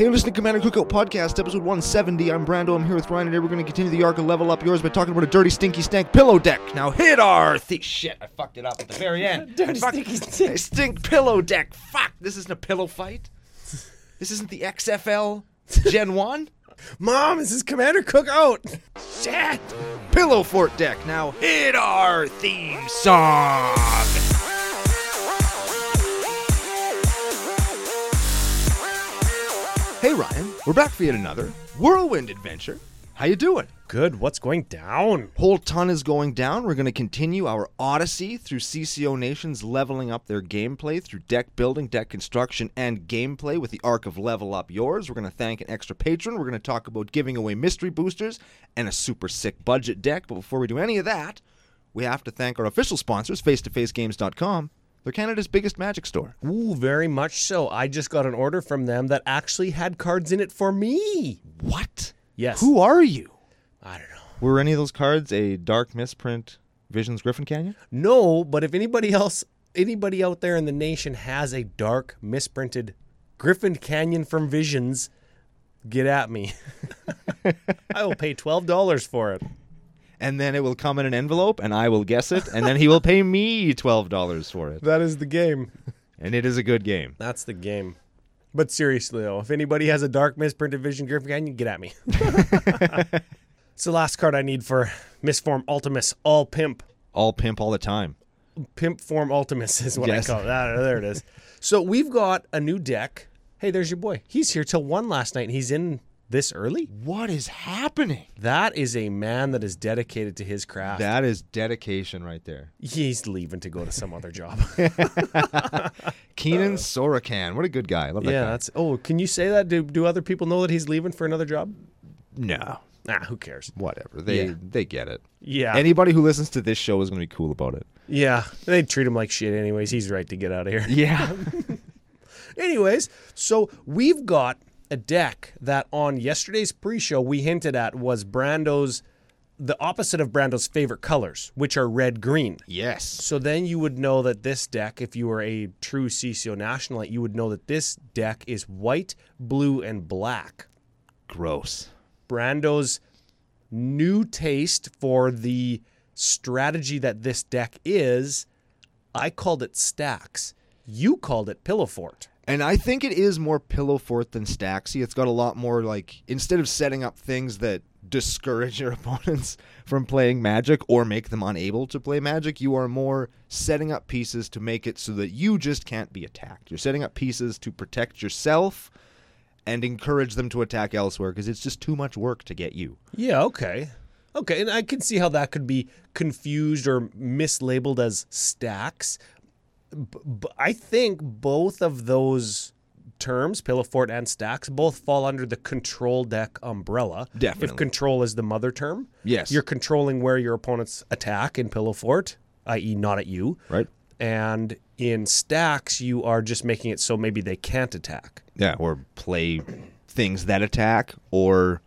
Hey, listen to Commander Cookout Podcast, episode 170. I'm Brando. I'm here with Ryan, and today we're going to continue the arc of Level Up Yours by talking about a dirty, stinky, stank pillow deck. Now, hit our the- shit. I fucked it up at the very end. Dirty, I fucked- stinky, stink. stink pillow deck. Fuck. This isn't a pillow fight. This isn't the XFL Gen 1 Mom, this is Commander Cookout. Shit. Pillow fort deck. Now, hit our theme song. Hey Ryan, we're back for yet another whirlwind adventure. How you doing? Good. What's going down? Whole ton is going down. We're going to continue our odyssey through CCO nations, leveling up their gameplay through deck building, deck construction, and gameplay with the arc of Level Up Yours. We're going to thank an extra patron. We're going to talk about giving away mystery boosters and a super sick budget deck. But before we do any of that, we have to thank our official sponsors, face-to-facegames.com. They're Canada's biggest magic store. Ooh, very much so. I just got an order from them that actually had cards in it for me. What? Yes. Who are you? I don't know. Were any of those cards a dark misprint Visions Griffin Canyon? No, but if anybody else, anybody out there in the nation has a dark, misprinted Griffin Canyon from Visions, get at me. I will pay twelve dollars for it. And then it will come in an envelope and I will guess it and then he will pay me $12 for it. That is the game. And it is a good game. That's the game. But seriously though, if anybody has a dark misprinted Vision Griffin Canyon, get at me. it's the last card I need for Misform Ultimus All Pimp. All pimp all the time. Pimp Form Ultimus is what Yes. I call it. Ah, there it is. So we've got a new deck. Hey, there's your boy. He's here till one last night. and He's in this early. What is happening? That is a man that is dedicated to his craft. That is dedication right there. He's leaving to go to some other job. Keenan Sorokan. What a good guy. I love that yeah, guy. that's. Oh, can you say that? Do do other people know that he's leaving for another job? No. Nah, who cares? Whatever. They Yeah. they get it. Yeah, Anybody who listens to this show is going to be cool about it. yeah. They treat him like shit, anyways. He's right to get out of here. Yeah. Anyways, so we've got a deck that on yesterday's pre-show we hinted at was Brando's the opposite of Brando's favorite colors, which are red green. yes. So then you would know that this deck, if you were a true CCO nationalite, you would know that this deck is white, blue, and black. Gross. Brando's new taste for the strategy that this deck is, I called it stax. You called it pillow fort. And I think it is more pillow fort than Staxy. It's got a lot more like instead of setting up things that discourage your opponents from playing Magic or make them unable to play Magic, you are more setting up pieces to make it so that you just can't be attacked. You're setting up pieces to protect yourself and encourage them to attack elsewhere because it's just too much work to get you. Yeah, okay. Okay, and I can see how that could be confused or mislabeled as stax. B- I think both of those terms, pillow fort and stax, both fall under the control deck umbrella. Definitely. If control is the mother term, Yes. you're controlling where your opponents attack in pillow fort, i.e., not at you. Right? And in stax, you are just making it so maybe they can't attack. Yeah, or play things that attack or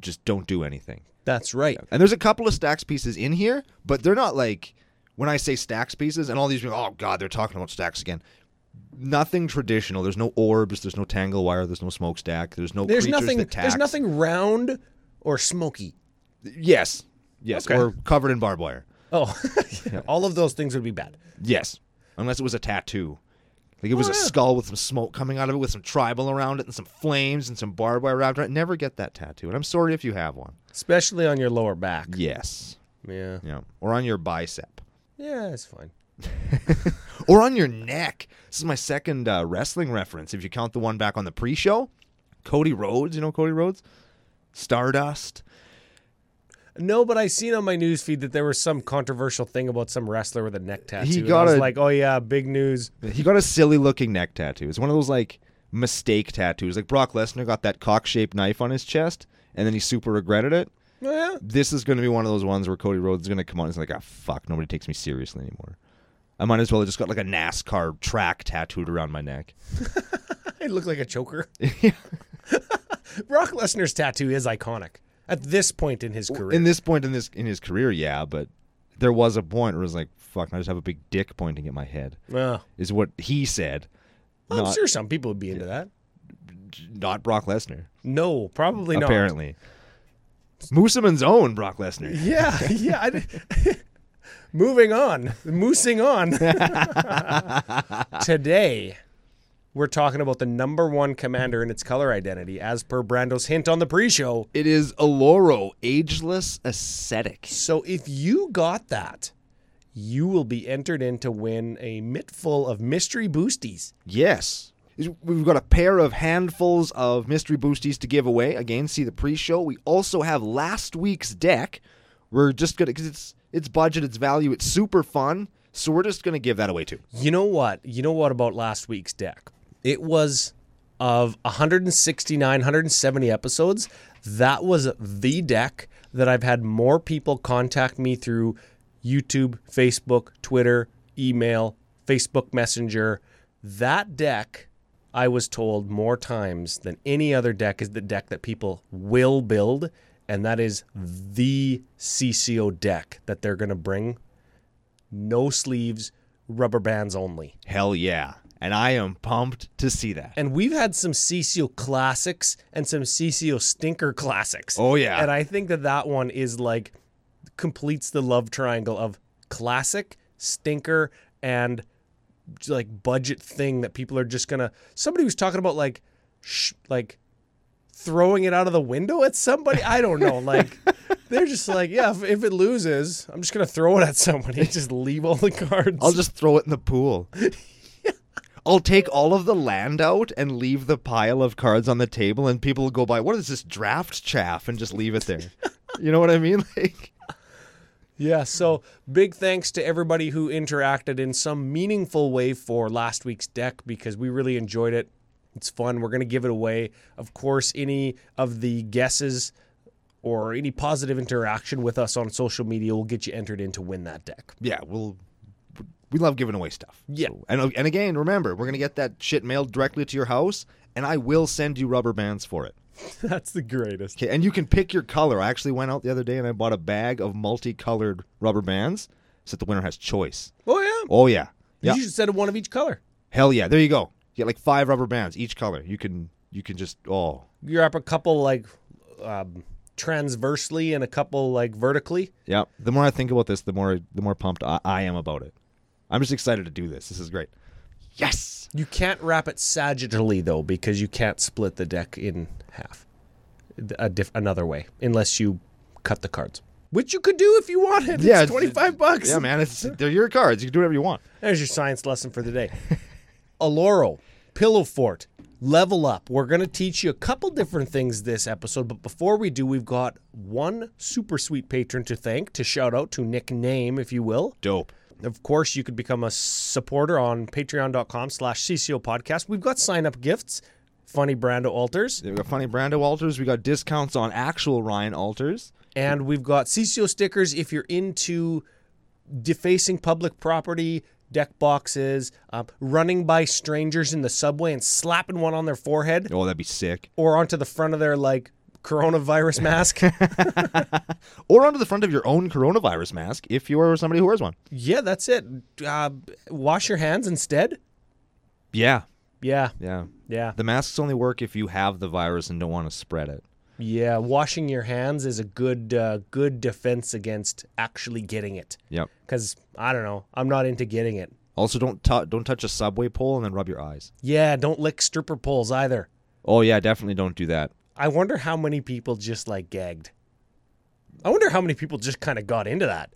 just don't do anything. That's right. And there's a couple of stax pieces in here, but they're not like when I say stax pieces, and all these people, oh god, they're talking about stax again. Nothing traditional. There's no orbs. There's no tangle wire. There's no smokestack. There's no There's creatures nothing. There's nothing round or smoky. Yes, yes, Okay. or covered in barbed wire. Oh, all of those things would be bad. Yes, unless it was a tattoo. Like it was Oh, a yeah. skull with some smoke coming out of it, with some tribal around it, and some flames and some barbed wire wrapped around it. Never get that tattoo, and I'm sorry if you have one. Especially on your lower back. Yes, Yeah. yeah, or on your bicep. Yeah, it's fine. or on your neck. This is my second uh, wrestling reference. If you count the one back on the pre-show, Cody Rhodes. You know Cody Rhodes, Stardust. No, but I seen on my news feed that there was some controversial thing about some wrestler with a neck tattoo. He got a- like, oh yeah, big news. He got a silly-looking neck tattoo. It's one of those like mistake tattoos. Like Brock Lesnar got that cock-shaped knife on his chest, and then he super regretted it. Oh yeah. This is going to be one of those ones where Cody Rhodes is going to come on and he's like, ah, fuck, nobody takes me seriously anymore. I might as well have just got like a NASCAR track tattooed around my neck. It looked like a choker. Brock Lesnar's tattoo is iconic at this point in his career. In this point in this in his career, yeah, but there was a point where it was like, fuck, I just have a big dick pointing at my head. Oh, Is what he said. I'm Not- sure some people would be into that. Not Brock Lesnar, No, probably not. apparently. Mooseman's own Brock Lesnar. Yeah, yeah. I did- Moving on, moosing on. Today, we're talking about the number one commander and its color identity, as per Brando's hint on the pre-show. It is Oloro, ageless ascetic. So if you got that, you will be entered in to win a mitt full of mystery boosties. Yes. We've got a pair of handfuls of mystery boosties to give away. Again, see the pre-show. We also have last week's deck. We're just gonna because it's it's budget, it's value, it's super fun. So we're just gonna give that away too. You know what? You know what about last week's deck? It was of 169, 170 episodes. That was the deck that I've had more people contact me through YouTube, Facebook, Twitter, email, Facebook Messenger. That deck, I was told more times than any other deck, is the deck that people will build. And that is the CCO deck that they're going to bring no sleeves, rubber bands only. Hell yeah. And I am pumped to see that. And we've had some CCO classics and some CCO stinker classics. Oh, yeah. And I think that that one is like completes the love triangle of classic, stinker, and like budget thing that people are just gonna. Somebody was talking about like, sh- like throwing it out of the window at somebody. I don't know. Like they're just like, yeah, if, if it loses, I'm just gonna throw it at somebody. Just leave all the cards. I'll just throw it in the pool. I'll take all of the land out and leave the pile of cards on the table, and people will go by, what is this draft chaff? And just leave it there. you know what I mean? Like, Yeah, so big thanks to everybody who interacted in some meaningful way for last week's deck because we really enjoyed it. It's fun. We're going to give it away. Of course, any of the guesses or any positive interaction with us on social media will get you entered in to win that deck. yeah, we'll. We love giving away stuff. Yeah. So- and and again, remember, we're gonna get that shit mailed directly to your house, and I will send you rubber bands for it. That's the greatest. Okay, and you can pick your color. I actually went out the other day and I bought a bag of multicolored rubber bands, so that the winner has choice. Oh, yeah. Oh yeah, yeah, You should set one of each color. hell yeah. There you go. You get like five rubber bands, each color. You can you can just oh You're up a couple like um, transversely and a couple like vertically. yeah. The more I think about this, the more the more pumped I, I am about it. I'm just excited to do this. This is great. Yes. You can't wrap it sagittally though, because you can't split the deck in half, a diff- another way, unless you cut the cards, which you could do if you wanted. Yeah, it's twenty five bucks. Yeah, man. It's they're your cards. You can do whatever you want. There's your science lesson for the day. Oloro, Pillow Fort, Level Up. We're going to teach you a couple different things this episode, but before we do, we've got one super sweet patron to thank, to shout out, to nickname, if you will. Dope. Of course, you could become a supporter on patreon.com slash CCO podcast. We've got sign up gifts, funny Brando alters, We've got funny Brando alters. We got discounts on actual Ryan alters. and we've got CCO stickers if you're into defacing public property, deck boxes, uh, running by strangers in the subway and slapping one on their forehead Oh, that'd be sick. or onto the front of their like coronavirus mask. Or onto the front of your own coronavirus mask if you're somebody who wears one. yeah, that's it. Uh, wash your hands instead. Yeah. Yeah, Yeah. yeah. The masks only work if you have the virus and don't want to spread it. Yeah, washing your hands is a good uh, good defense against actually getting it. Yep. Because I don't know, I'm not into getting it. Also, don't tou don't touch a subway pole and then rub your eyes. Yeah, don't lick stripper poles either. Oh yeah, definitely don't do that. I wonder how many people just like gagged. I wonder how many people just kind of got into that.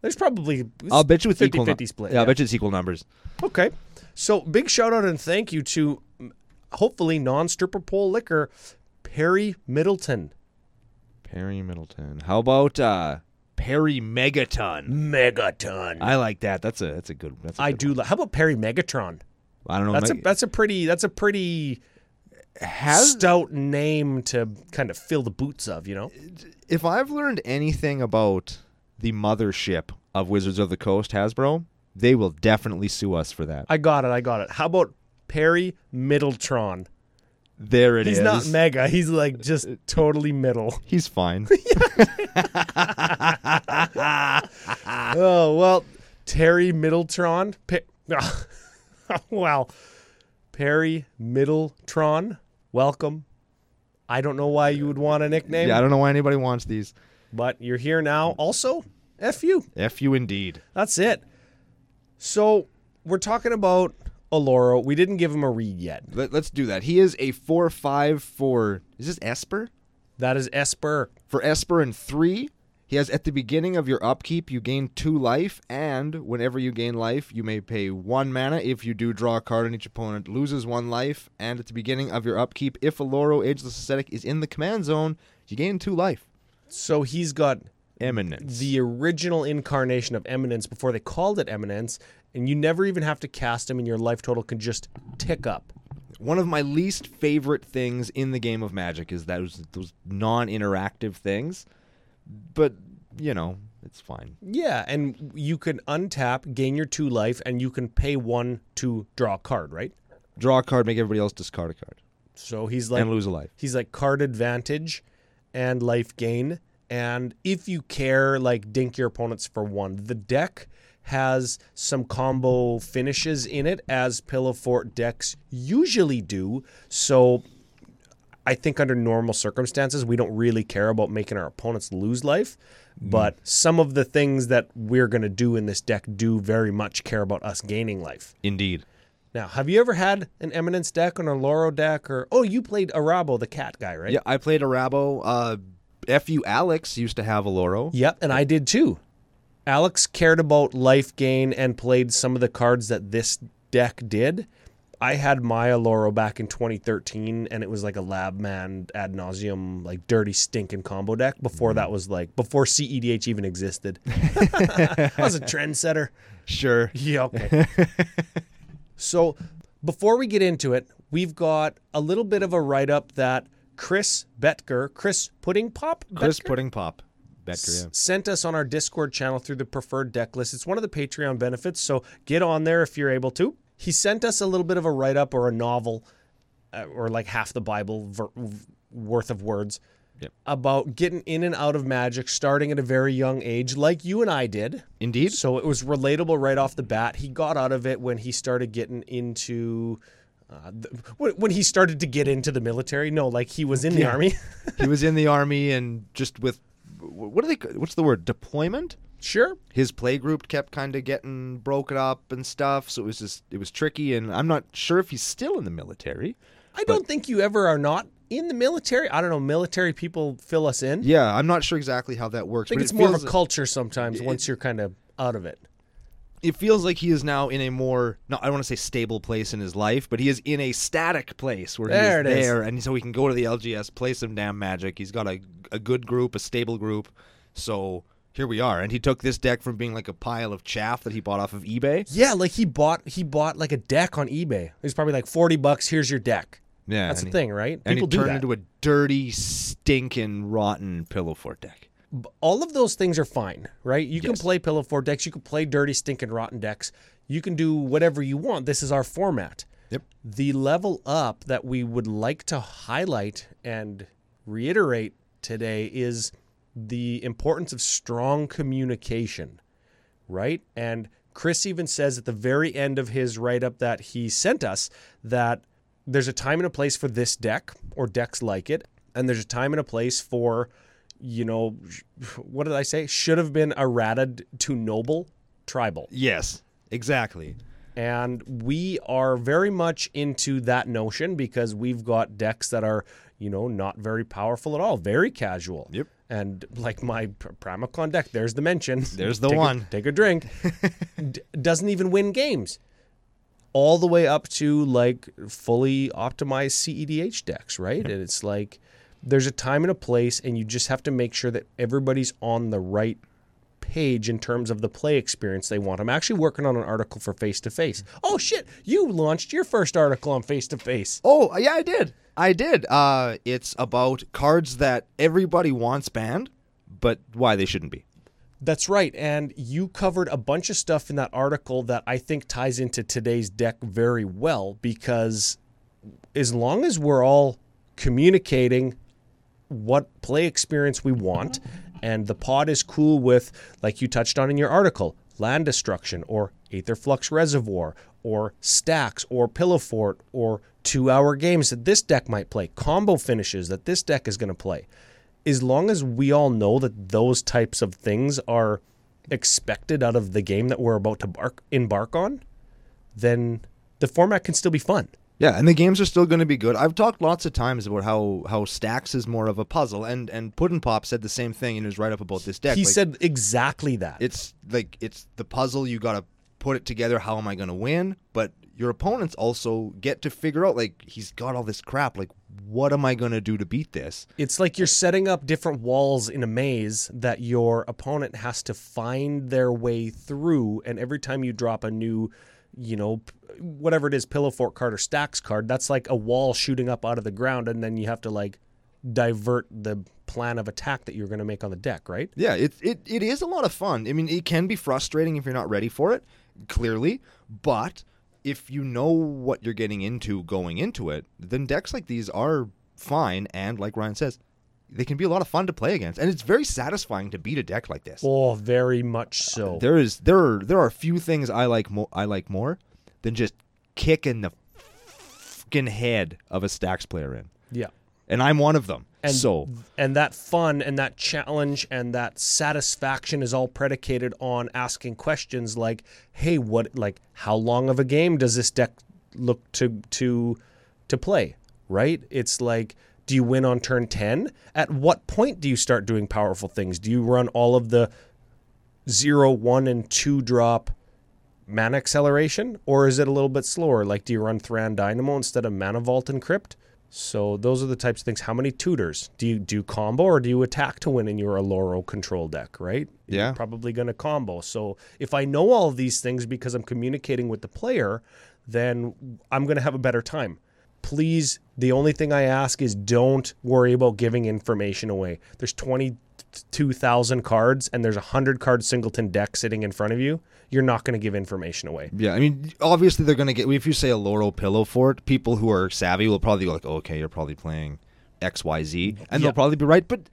There's probably I'll bet you it's 50 equal. nu- 50 split. Yeah, I'll bet you it's equal numbers. Okay. So big shout out and thank you to mm, hopefully non stripper pole liquor, Perry Middleton. Perry Middleton. How about uh Perry Megaton? Megaton. I like that. That's a that's a good. That's a I good do. Li- how about Perry Megatron? I don't know. That's a that's a pretty that's a pretty has stout name to kind of fill the boots of. You know. if I've learned anything about the mothership of Wizards of the Coast, Hasbro, they will definitely sue us for that. I got it. I got it. How about Perry Middletron? There it is. He's not mega. He's like just totally middle. He's fine. Oh well, Terry Middletron. Pe- well, Perry Middletron, welcome. I don't know why you would want a nickname, Yeah, I don't know why anybody wants these. but you're here now. Also, F you. F you indeed. That's it. So we're talking about Oloro. We didn't give him a read yet. Let, us do that. He is a four five for. Is this Esper? That is Esper. For Esper and three, he has at the beginning of your upkeep, you gain two life, and whenever you gain life, you may pay one mana. If you do draw a card and each opponent loses one life, and at the beginning of your upkeep, if Oloro Ageless Ascetic is in the command zone, you gain two life. So he's got Eminence. the original incarnation of Eminence before they called it Eminence, and you never even have to cast him, and your life total can just tick up. One of my least favorite things in the game of Magic is those those non-interactive things. But, you know, it's fine. Yeah, and you can untap, gain your two life, and you can pay one to draw a card, right? Draw a card, make everybody else discard a card. So he's like and lose a life. he's like card advantage and life gain. And if you care, like dink your opponents for one. The deck has some combo finishes in it, as Pillow Fort decks usually do. So I think under normal circumstances, we don't really care about making our opponents lose life. But some of the things that we're going to do in this deck do very much care about us gaining life. Indeed. Now, have you ever had an Eminence deck or a Loro deck? Or, oh, you played Arahbo, the cat guy, right? Yeah, I played Arahbo. Uh, FU Alex used to have Oloro. Yep, and I did too. Alex cared about life gain and played some of the cards that this deck did. I had my Oloro back in 2013, and it was like a lab man ad nauseam, like dirty stinking combo deck. Before mm-hmm. that was like before CEDH even existed. I was a trendsetter. Sure. Yeah, okay. so before we get into it, we've got a little bit of a write up that Chris Betker, Chris Pudding Pop, Chris Betker? Pudding Pop. Becker, yeah. sent us on our Discord channel through the preferred deck list. It's one of the Patreon benefits, so get on there if you're able to. He sent us a little bit of a write up or a novel, uh, or like half the Bible ver- worth of words Yep. about getting in and out of magic, starting at a very young age, like you and I did. Indeed. So it was relatable right off the bat. He got out of it when he started getting into. Uh, the, when when he started to get into the military, no, like he was in the Yeah. army. he was in the army and just with what are they what's the word deployment sure, his play group kept kind of getting broken up and stuff so it was just it was tricky and i'm not sure if he's still in the military I don't think you ever are not in the military. I don't know. Military people fill us in. yeah i'm not sure exactly how that works I think but it's it more of a culture sometimes once you're kind of out of it. it feels like he is now in a more no i don't want to say stable place in his life but he is in a static place where There he it is is. there and so he can go to the lgs play some damn magic he's got a, a good group a stable group so here we are and he took this deck from being like a pile of chaff that he bought off of ebay Yeah, like he bought he bought like a deck on eBay. It was probably like forty bucks. Here's your deck. yeah That's the he- thing, right? and People he turned into a dirty, stinking, rotten pillow fort deck. all of those things are fine, right? You can play pillow fort decks, you can play dirty, stinking, rotten decks. You can do whatever you want. This is our format. Yep. The level up that we would like to highlight and reiterate today is the importance of strong communication, right? And Chris even says at the very end of his write up that he sent us that there's a time and a place for this deck or decks like it, and there's a time and a place for, you know, what did I say? Should have been errated to noble tribal. Yes, exactly. And we are very much into that notion because we've got decks that are, you know, not very powerful at all, very casual. Yep. And like my Pr- Pramikon deck, there's the mention. There's the Take a- one. take a drink. D- doesn't even win games. All the way up to like fully optimized CEDH decks, right? Mm-hmm. And it's like there's a time and a place, and you just have to make sure that everybody's on the right page in terms of the play experience they want. I'm actually working on an article for Face to Face. Mm-hmm. Oh shit, you launched your first article on Face to Face. Oh, yeah, I did. I did. Uh, it's about cards that everybody wants banned, but why they shouldn't be. That's right. And you covered a bunch of stuff in that article that I think ties into today's deck very well because as long as we're all communicating what play experience we want and the pod is cool with, like you touched on in your article, land destruction or Aetherflux Reservoir or stax or Pillow Fort or two hour games that this deck might play, combo finishes that this deck is going to play. As long as we all know that those types of things are expected out of the game that we're about to bark, embark on, then the format can still be fun. Yeah, and the games are still going to be good. I've talked lots of times about how how stax is more of a puzzle, and and Puddin Pop said the same thing in his write up about this deck. He Like, said exactly that. it's like it's the puzzle. You got to put it together. How am I going to win? But your opponents also get to figure out like he's got all this crap. Like, what am I going to do to beat this? It's like you're setting up different walls in a maze that your opponent has to find their way through. And every time you drop a new, you know, whatever it is, pillow fort card or stax card, that's like a wall shooting up out of the ground. And then you have to like divert the plan of attack that you're going to make on the deck, right? Yeah, it, it it is a lot of fun. I mean, it can be frustrating if you're not ready for it, clearly, but if you know what you're getting into going into it, then decks like these are fine and like Ryan says, they can be a lot of fun to play against. And it's very satisfying to beat a deck like this. Oh, very much so. Uh, there is there are there are a few things I like more I like more than just kicking the fucking head of a stax player in. yeah. And I'm one of them. And so and that fun and that challenge and that satisfaction is all predicated on asking questions like, "Hey, what like how long of a game does this deck look to to to play?" Right? It's like, do you win on turn 10? At what point do you start doing powerful things? Do you run all of the 0, 1 and 2 drop mana acceleration or is it a little bit slower? Like do you run Thran Dynamo instead of Mana Vault and Crypt? So those are the types of things. How many tutors do you do combo or do you attack to win in your Oloro control deck? Right? Yeah. You're probably going to combo. So if I know all of these things because I'm communicating with the player, then I'm going to have a better time. Please, the only thing I ask is don't worry about giving information away. There's 22,000 cards and there's a 100 card singleton deck sitting in front of you. You're not going to give information away. Yeah, I mean, obviously they're going to get. If you say a Laurel Pillow Fort, people who are savvy will probably go like, oh, "Okay, you're probably playing X, Y, Z," and Yeah. they'll probably be right. But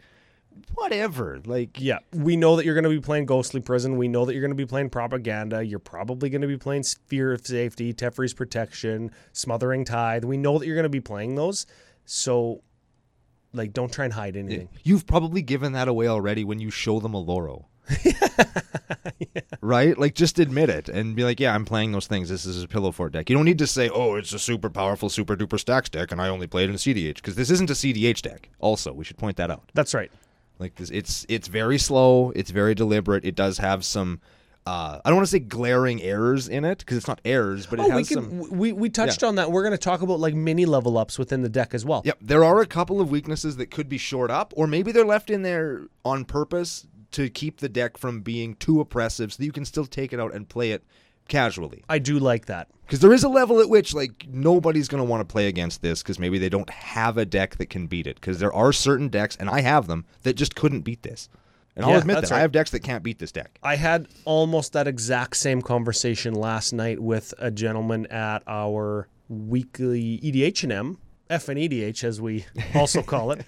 whatever, like, Yeah, we know that you're going to be playing Ghostly Prison. We know that you're going to be playing Propaganda. You're probably going to be playing Sphere of Safety, Teferi's Protection, Smothering Tithe. We know that you're going to be playing those. So, like, don't try and hide anything. you've probably given that away already when you show them Oloro. Right? Like, just admit it and be like, "Yeah, I'm playing those things. This is a Pillow Fort deck." You don't need to say, "Oh, it's a super powerful, super duper stax deck," and I only played in CDH because this isn't a CDH deck. Also, we should point that out. That's right. Like this, it's it's very slow. It's very deliberate. It does have some. Uh, I don't want to say glaring errors in it because it's not errors, but it Oh, has we some. We we touched on that. We're going to talk about like mini level ups within the deck as well. Yep, there are a couple of weaknesses that could be shored up, or maybe they're left in there on purpose to keep the deck from being too oppressive, so that you can still take it out and play it casually. I do like that. Because there is a level at which like nobody's going to want to play against this because maybe they don't have a deck that can beat it. Because there are certain decks, and I have them that just couldn't beat this. And I'll Yeah, admit that I have decks that can't beat this deck. I had almost that exact same conversation last night with a gentleman at our weekly E EDH&M, F and EDH as we also call it,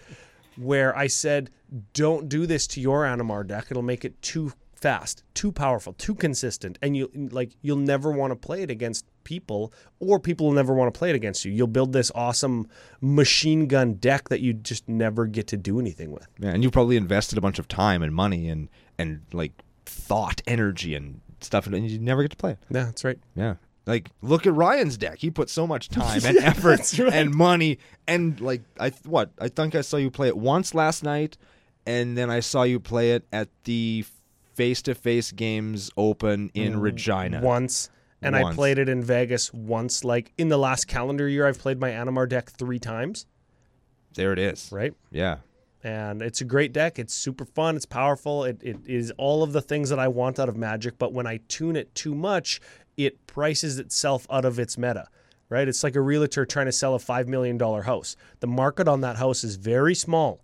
where I said, "Don't do this to your Animar deck. It'll make it too fast, too powerful, too consistent, and you like you'll never want to play it against people, or people will never want to play it against you. You'll build this awesome machine gun deck that you just never get to do anything with." Yeah, and you probably invested a bunch of time and money and and like thought, energy, and stuff, and you never get to play it. Yeah, that's right. Yeah. Like look at Ryan's deck. He put so much time and effort right. and money and like I what I think I saw you play it once last night, and then I saw you play it at the face-to-face games open in mm, Regina. once and I played it in Vegas once. Like in the last calendar year, I've played my Animar deck three times, There it is. right? Yeah. And it's a great deck. It's super fun. It's powerful. It, it is all of the things that I want out of Magic. But when I tune it too much, it prices itself out of its meta, right? It's like a realtor trying to sell a $5 million house. The market on that house is very small.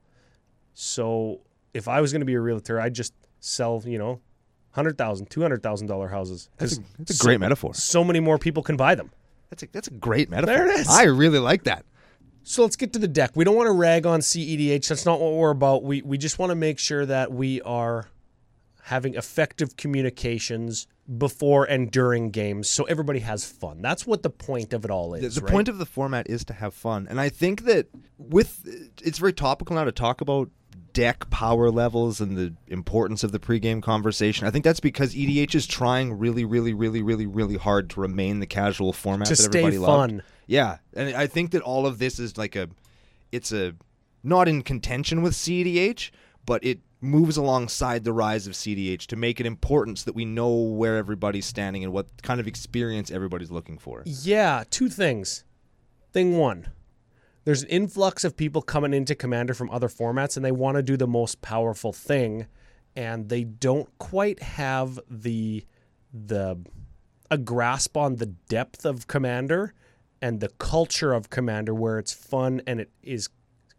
So if I was going to be a realtor, I'd just sell, you know, $100,000, $200,000 houses. That's a, that's a so- great metaphor. so many more people can buy them. That's a that's a great metaphor. There it is. I really like that. So let's get to the deck. We don't want to rag on CEDH. That's not what we're about. We we just want to make sure that we are having effective communications before and during games so everybody has fun. That's what the point of it all The, is. the right? point of the format is to have fun, and I think that with it's very topical now to talk about deck power levels and the importance of the pregame conversation. I think that's because EDH is trying really, really, really, really, really hard to remain the casual format to that stay everybody loved. fun. Yeah, and I think that all of this is like a, it's a, not in contention with CDH, but it moves alongside the rise of CDH to make it important so that we know where everybody's standing and what kind of experience everybody's looking for. Yeah, two things. Thing one, there's an influx of people coming into Commander from other formats and they want to do the most powerful thing and they don't quite have the the a grasp on the depth of Commander and the culture of Commander where it's fun and it is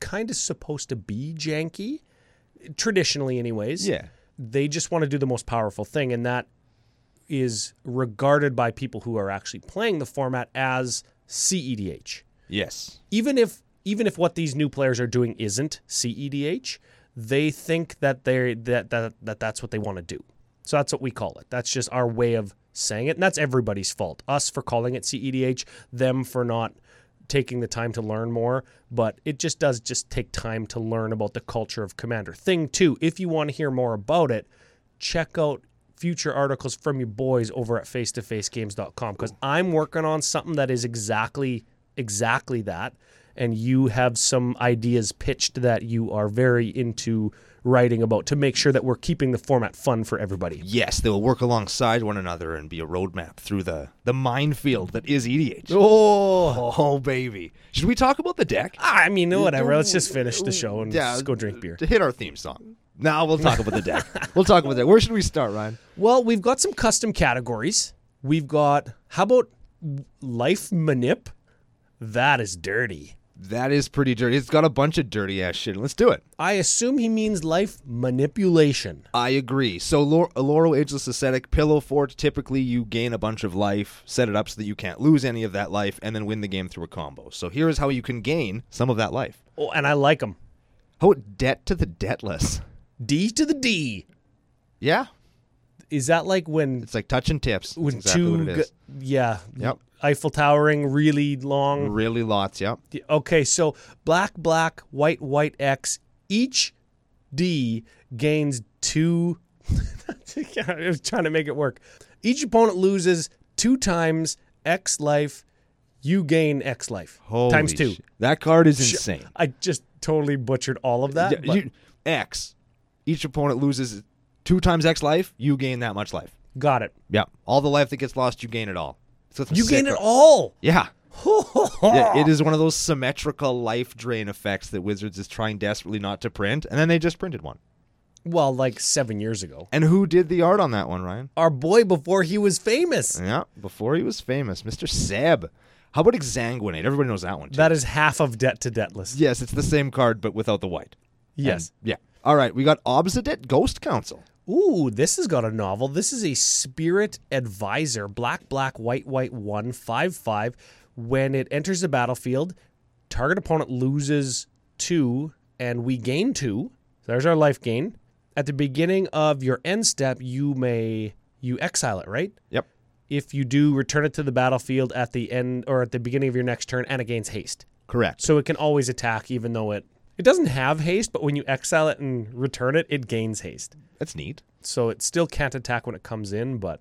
kind of supposed to be janky traditionally anyways Yeah. they just want to do the most powerful thing and that is regarded by people who are actually playing the format as CEDH. Yes. Even if even if what these new players are doing isn't CEDH, they think that they that, that that that's what they want to do. So that's what we call it. That's just our way of saying it. And that's everybody's fault. Us for calling it CEDH, them for not taking the time to learn more, but it just does just take time to learn about the culture of Commander. Thing 2, if you want to hear more about it, check out future articles from your boys over at face-to-facegames.com because I'm working on something that is exactly exactly that and you have some ideas pitched that you are very into writing about to make sure that we're keeping the format fun for everybody. Yes, they will work alongside one another and be a roadmap through the the minefield that is EDH. Oh, Oh baby, should we talk about the deck? Ah, I mean, whatever. Let's just finish the show and just go drink beer. To hit our theme song. Now we'll talk about the deck. we'll talk about that. Where should we start, Ryan? Well, we've got some custom categories. We've got how about life manip? That is dirty. That is pretty dirty. It's got a bunch of dirty ass shit. Let's do it. I assume he means life manipulation. I agree. So, Lor- Loro Ageless Ascetic, Pillow Fort, typically you gain a bunch of life, set it up so that you can't lose any of that life, and then win the game through a combo. So, here is how you can gain some of that life. Oh, and I like them. Oh, debt to the deathless. D to the D. Yeah. Is that like when It's like touching tips. when That's exactly two? what it is. g- yeah. Yep. Eiffel towering, really long. Really lots, yep. Okay, so black, black, white, white X. Each D gains two. I was trying to make it work. Each opponent loses two times X life. You gain X life Holy times two. sh- That card is insane. I just totally butchered all of that. Yeah, you- X. Each opponent loses two times X life. You gain that much life. got it. Yeah. All the life that gets lost, you gain it all. So You gain it all. Yeah. Yeah, it is one of those symmetrical life drain effects that Wizards is trying desperately not to print, and then they just printed one. Well, like seven years ago. And who did the art on that one, Ryan? Our boy before he was famous. Yeah, before he was famous, Mr. Seb. How about Exsanguinate? Everybody knows that one too. That is half of debt to deathless. yes, it's the same card but without the white. Yes. And- yeah. All right, we got Obzedat, Ghost Council. Ooh, this has got a novel. This is a spirit advisor. Black, black, white, white, one, five, five. When it enters the battlefield, target opponent loses two, and we gain two. There's our life gain. At the beginning of your end step, you may you exile it, right? Yep. If you do, return it to the battlefield at the end or at the beginning of your next turn, and it gains haste. Correct. So it can always attack, even though it it doesn't have haste. But when you exile it and return it, it gains haste That's neat. so it still can't attack when it comes in, but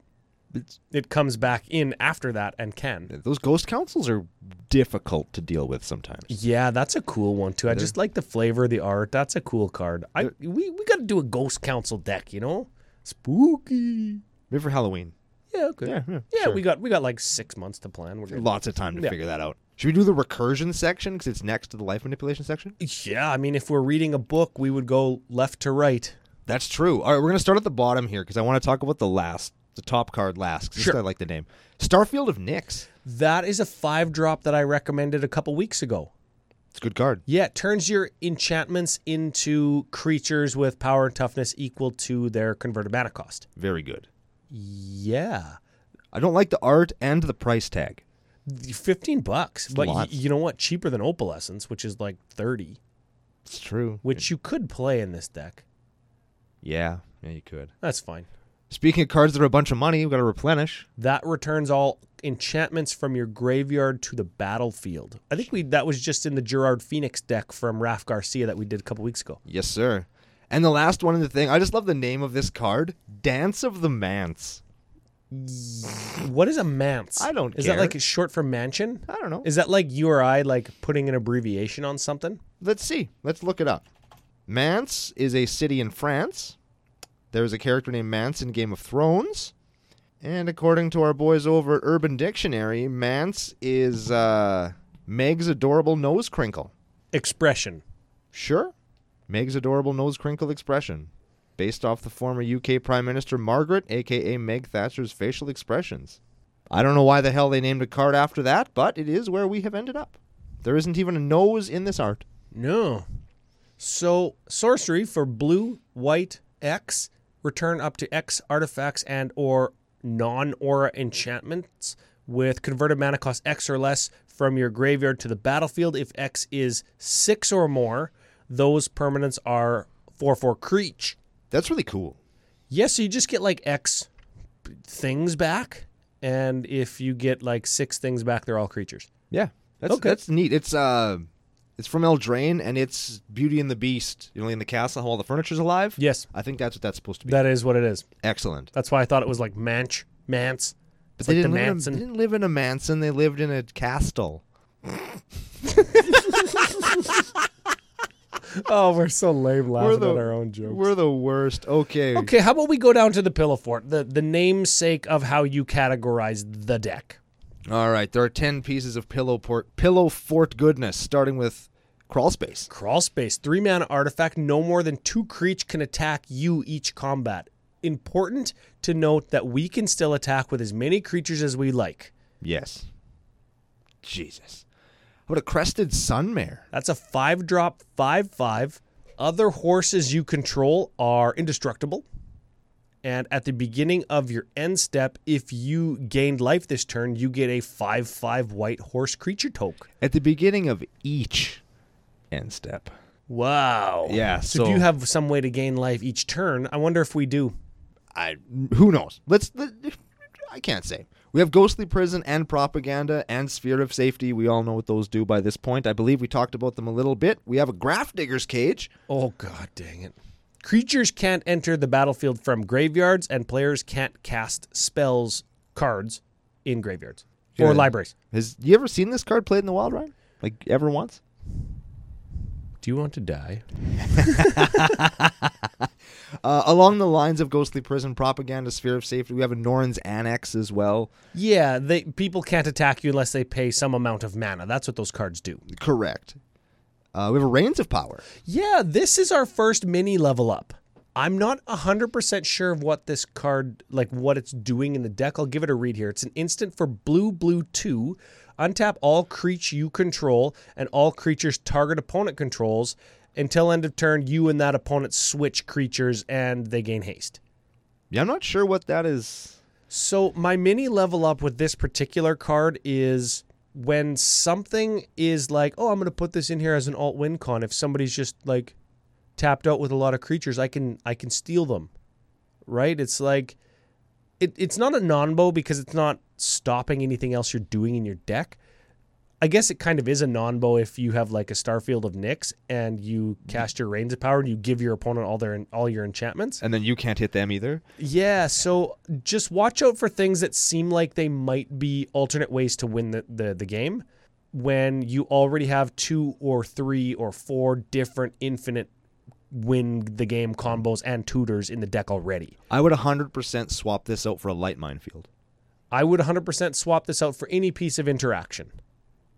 It's- it comes back in after that and can. Those Ghost Councils are difficult to deal with sometimes. Yeah, that's a cool one too. I just like the flavor of the art. That's a cool card. I we, we got to do a Ghost Council deck, you know? Spooky. Maybe for Halloween. Yeah, okay. Yeah, Yeah, yeah, sure. we got we got like 6 months to plan. We're good. Lots of time to Yeah. figure that out. Should we do the recursion section because it's next to the life manipulation section? Yeah, I mean if we're reading a book, we would go left to right. That's true. All right, we're going to start at the bottom here because I want to talk about the last, the top card last. Sure. I like the name. Starfield of Nyx. That is a 5 drop that I recommended a couple weeks ago. It's a good card. Yeah, it turns your enchantments into creatures with power and toughness equal to their converted mana cost. Very good. Yeah. I don't like the art and the price tag. 15 bucks. But y- you know what? Cheaper than Opalescence, which is like 30, It's true. which you could play in this deck. Yeah. Yeah, you could. That's fine. Speaking of cards that are a bunch of money, we've got to replenish. That returns all enchantments from your graveyard to the battlefield. I think we that was just in the Gerard Phoenix deck from Raf Garcia that we did a couple weeks ago. Yes, sir. And the last one in the thing, I just love the name of this card Dance of the Manse. What is a manse? I don't Is care. that like short for mansion? I don't know. Is that like you or I like putting an abbreviation on something? Let's see. Let's look it up. Manse is a city in France. There's a character named Manse in Game of Thrones. And according to our boys over at Urban Dictionary, Manse is uh, Meg's adorable nose crinkle. Expression. Sure. Meg's adorable nose crinkle expression. Based off the former UK Prime Minister Margaret, aka Meg Thatcher's facial expressions. I don't know why the hell they named a card after that, but it is where we have ended up. There isn't even a nose in this art. No. So sorcery for blue, white, X, return up to X artifacts and or non-aura enchantments with converted mana cost X or less from your graveyard to the battlefield. If X is six or more, those permanents are four four creature. That's really cool. Yes, so you just get like X things back, and if you get like six things back, they're all creatures. Yeah, that's Okay. that's neat. It's uh, it's from Eldraine, and it's Beauty and the Beast. You know, in the castle, how all the furniture's alive. Yes, I think that's what that's supposed to be. that is what it is. Excellent. That's why I thought it was like Manch, Mance. But they like didn't, live in a, Manson. they didn't live in a mansion. They lived in a castle. Oh, we're so lame laughing the- at our own jokes. We're the worst. Okay. Okay, how about we go down to the pillow fort, the the namesake of how you categorize the deck. All right. There are ten pieces of pillow port pillow fort goodness, starting with crawl space. Crawl space, three mana artifact, no more than two creatures can attack you each combat. Important to note that we can still attack with as many creatures as we like. Yes. Jesus. A crested sunmare? That's a five drop, five five. Other horses you control are indestructible. And at the beginning of your end step, if you gained life this turn, you get a 5 5 white horse creature toke. At the beginning of each end step. Wow. Yeah, So, if so- you have some way to gain life each turn, I wonder if we do. I who knows? Let's. Let, I can't say. We have ghostly prison and propaganda and sphere of safety. We all know what those do by this point. I believe we talked about them a little bit. We have a Grafdigger's cage. Oh, god dang it. Creatures can't enter the battlefield from graveyards, and players can't cast spells, cards, in graveyards or Yeah. libraries. Has you ever seen this card played in the wild, Ryan? Like ever once? Do you want to die? Uh, along the lines of ghostly prison, propaganda, sphere of safety, we have a Norn's annex as well. Yeah, they people can't attack you unless they pay some amount of mana. That's what those cards do. Correct. Uh, we have a reins of power. Yeah, this is our first mini level up. I'm not 100% sure of what this card, like what it's doing in the deck. I'll give it a read here. It's an instant for blue, blue 2. Untap all creature you control and all creatures target opponent controls. Until end of turn, you and that opponent switch creatures and they gain haste. Yeah, I'm not sure what that is. So my mini level up with this particular card is when something is like, oh, I'm going to put this in here as an alt win con. If somebody's just like tapped out with a lot of creatures, I can I can steal them. Right? It's like it, it's not a non-bo because it's not stopping anything else you're doing in your deck. I guess it kind of is a non-bo if you have like a Starfield of Nyx and you cast your Reins of Power and you give your opponent all their all your enchantments. And then you can't hit them either. Yeah, so just watch out for things that seem like they might be alternate ways to win the, the, the game when you already have two or three or four different infinite win the game combos and tutors in the deck already. I would 100% swap this out for a Lightmine Field. I would 100% swap this out for any piece of interaction.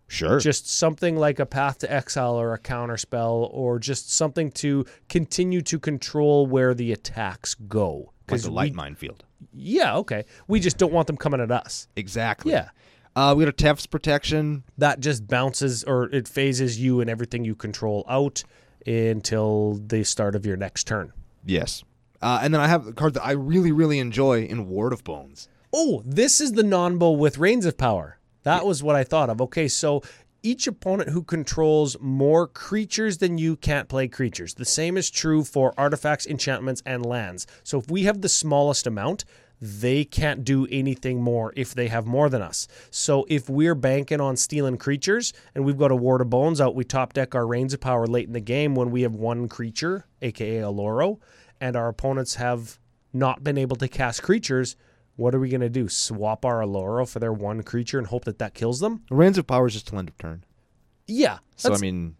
Sure. Just something like a path to exile or a counterspell or just something to continue to control where the attacks go. like a light we, minefield. Yeah, okay. We just don't want them coming at us. Exactly. Yeah. Uh, we got a Tef's protection. that just bounces or it phases you and everything you control out until the start of your next turn. Yes. Uh, and then I have a card that I really, really enjoy in Ward of Bones. Oh, this is the non-bo with Reins of Power. That was what I thought of. Okay, so each opponent who controls more creatures than you can't play creatures. The same is true for artifacts, enchantments, and lands. So if we have the smallest amount, they can't do anything more if they have more than us. So if we're banking on stealing creatures and we've got a Ward of Bones out, we top deck our Reins of Power late in the game when we have one creature, aka a Loro, and our opponents have not been able to cast creatures. What are we going to do? Swap our Oloro for their one creature and hope that that kills them? Reins of Power is just till end of turn. Yeah, So I mean,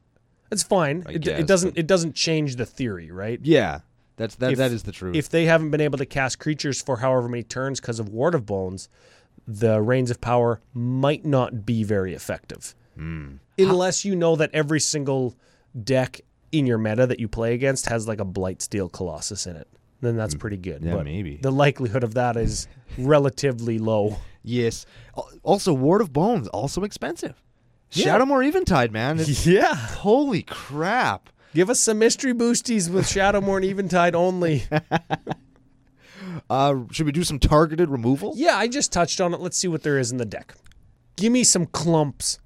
that's fine. It, guess, it doesn't it doesn't change the theory, right? yeah, that's that. If- that is the truth. If they haven't been able to cast creatures for however many turns because of Ward of Bones, the Reins of Power might not be very effective. Hmm. Unless you know that every single deck in your meta that you play against has like a Blightsteel Colossus in it. Then that's pretty good. Yeah, but maybe. The likelihood of that is relatively low. yes. Also, Ward of Bones also expensive. Yeah. Shadowmoor Eventide, man. It's- Yeah. holy crap. Give us some mystery boosties with Shadowmoor and Eventide only. Uh, should we do some targeted removal? yeah, I just touched on it. Let's see what there is in the deck. Give me some clumps.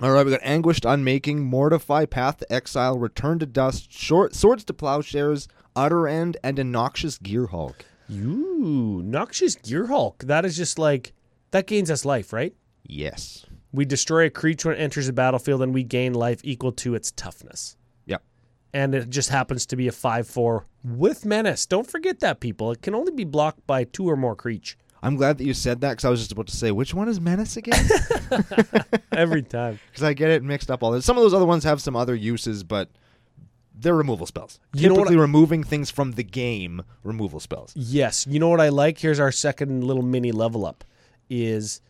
All right, we got Anguished Unmaking, Mortify, Path to Exile, Return to Dust, Short Swords to Plowshares, Utter End, and a Noxious Gear Hulk. Ooh, Noxious Gear Hulk. That is just like that gains us life, right? Yes. We destroy a creature when it enters the battlefield and we gain life equal to its toughness. Yep. And it just happens to be a 5 4 with menace. Don't forget that, people. It can only be blocked by two or more creatures. I'm glad that you said that because I was just about to say, which one is Menace again? Every time. Because I get it mixed up all this. Some of those other ones have some other uses, but they're removal spells. You Typically I- removing things from the game, removal spells. Yes. You know what I like? Here's our second little mini level up is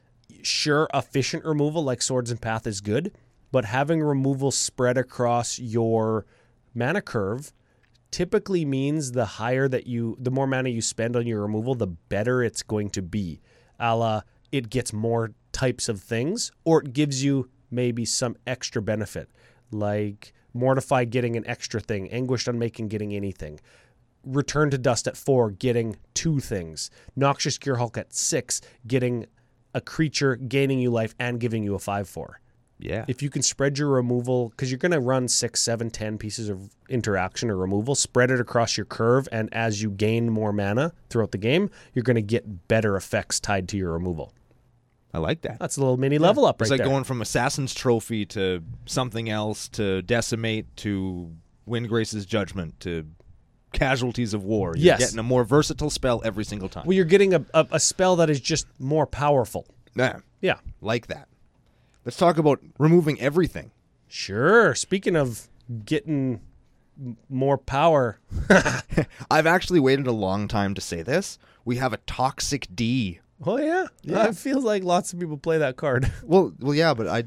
sure efficient removal like swords and path is good, but having removal spread across your mana curve typically means the higher that you the more mana you spend on your removal, the better it's going to be. A la it gets more types of things, or it gives you maybe some extra benefit. Like Mortify getting an extra thing, Anguished Unmaking getting anything. Return to Dust at four, getting two things. Noxious Gear Hulk at six, getting a creature gaining you life and giving you a five four. Yeah. If you can spread your removal, because you're going to run six, seven, ten pieces of interaction or removal, spread it across your curve, and as you gain more mana throughout the game, you're going to get better effects tied to your removal. I like that. That's a little mini level up right it's like there. going from Assassin's Trophy to something else to Decimate to Win Grace's Judgment to Casualties of War. You're Yes. getting a more versatile spell every single time. well, you're getting a, a, a spell that is just more powerful. yeah, Yeah. like that. Let's talk about removing everything. Sure. Speaking of getting more power, I've actually waited a long time to say this. We have a Toxic D. oh yeah, Yeah. it feels like lots of people play that card. Well, well, yeah, but I,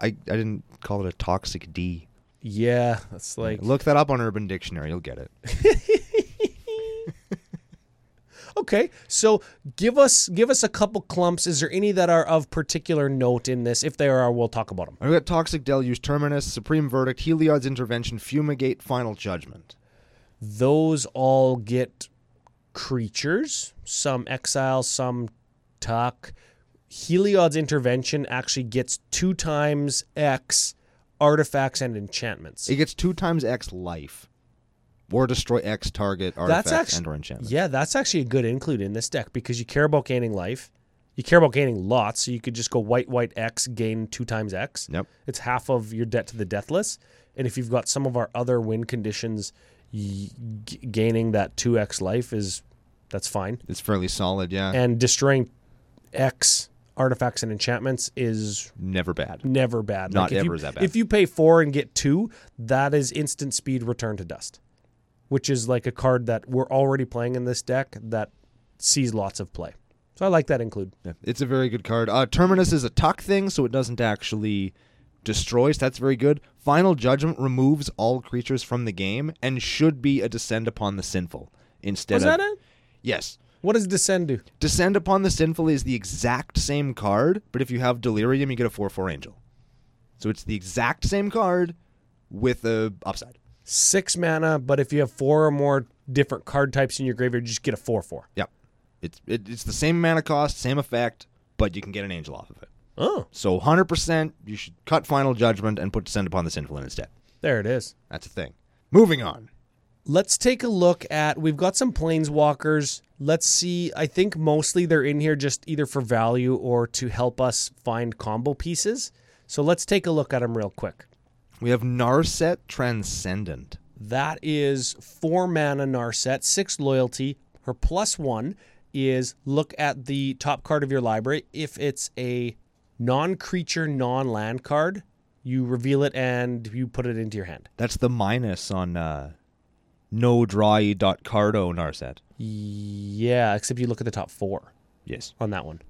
I, I didn't call it a Toxic D. yeah, that's like Look that up on Urban Dictionary. You'll get it. Okay, so give us give us a couple clumps. Is there any that are of particular note in this? If there are, we'll talk about them. I've got Toxic Deluge, Terminus, Supreme Verdict, Heliod's Intervention, Fumigate, Final Judgment. Those all get creatures, some exile, some tuck. Heliod's intervention actually gets two times X artifacts and enchantments. It gets two times X life. Or destroy X target artifacts That's actually and or enchantment. yeah, that's actually a good include in this deck because you care about gaining life. You care about gaining lots, so you could just go white, white X, gain two times X. Yep. It's half of your debt to the deathless. And if you've got some of our other win conditions, y- gaining that 2x life is that's fine. It's fairly solid, yeah. And destroying X artifacts and enchantments is Never bad. never bad. Not if ever you, is that bad. If you pay four and get two, that is instant speed return to dust, which is like a card that we're already playing in this deck that sees lots of play. So I like that include. Yeah, it's a very good card. Uh, Terminus is a tuck thing, so it doesn't actually destroy, so that's very good. Final Judgment removes all creatures from the game and should be a Descend Upon the Sinful instead Was of. that it? Yes. What does descend do? Descend Upon the Sinful is the exact same card, but if you have Delirium, you get a 4 4 Angel. So it's the exact same card with a upside. Six mana, but if you have four or more different card types in your graveyard, you just get a four four. Yep. It's it, it's the same mana cost, same effect, but you can get an angel off of it. Oh, So 100%, you should cut Final Judgment and put Descend Upon the Sinful in instead. there it is. That's a thing. Moving on. Let's take a look at. We've got some planeswalkers. Let's see. I think mostly they're in here just either for value or to help us find combo pieces. So let's take a look at them real quick. We have Narset Transcendent. That is four mana Narset, six loyalty. Her plus one is look at the top card of your library. If it's a non creature, non land card, you reveal it and you put it into your hand. That's the minus on uh, no drawy dot cardo Narset. Yeah, except you look at the top four Yes. on that one.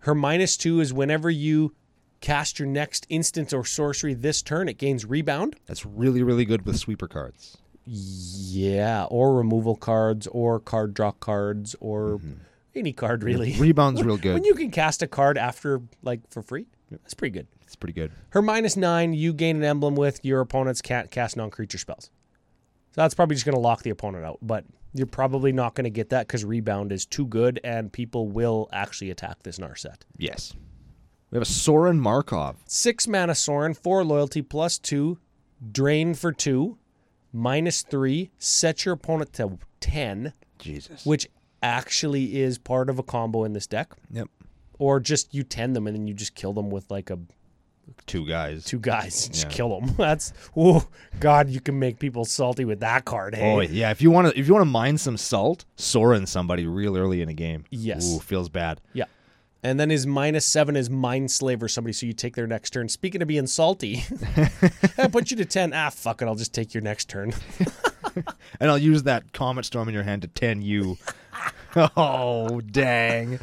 Her minus two is whenever you cast your next instant or sorcery this turn, it gains rebound. That's really, really good with sweeper cards. Yeah, or removal cards, or card draw cards, or mm-hmm. any card really. Rebound's real good. When you can cast a card after, like, for free, that's pretty good. It's pretty good. Her minus nine, you gain an emblem with your opponents can't cast non creature spells. So that's probably just going to lock the opponent out, but you're probably not going to get that because rebound is too good and people will actually attack this Narset. Yes. We have a Sorin Markov. Six mana Sorin, four loyalty, plus two, drain for two, minus three, set your opponent to 10, Jesus. which actually is part of a combo in this deck. Yep. Or just you 10 them and then you just kill them with like a Two guys. two guys. Just Yeah. kill them. That's oh god, you can make people salty with that card. Hey, Oh yeah, if you want to, if you want to mine some salt, Sorin somebody real early in a game. Yes. Ooh, feels bad. yeah. And then his minus seven is mind slave or somebody, so you take their next turn. Speaking of being salty, I put you to ten. Ah, fuck it, I'll just take your next turn. And I'll use that Comet Storm in your hand to 10 you. oh, dang.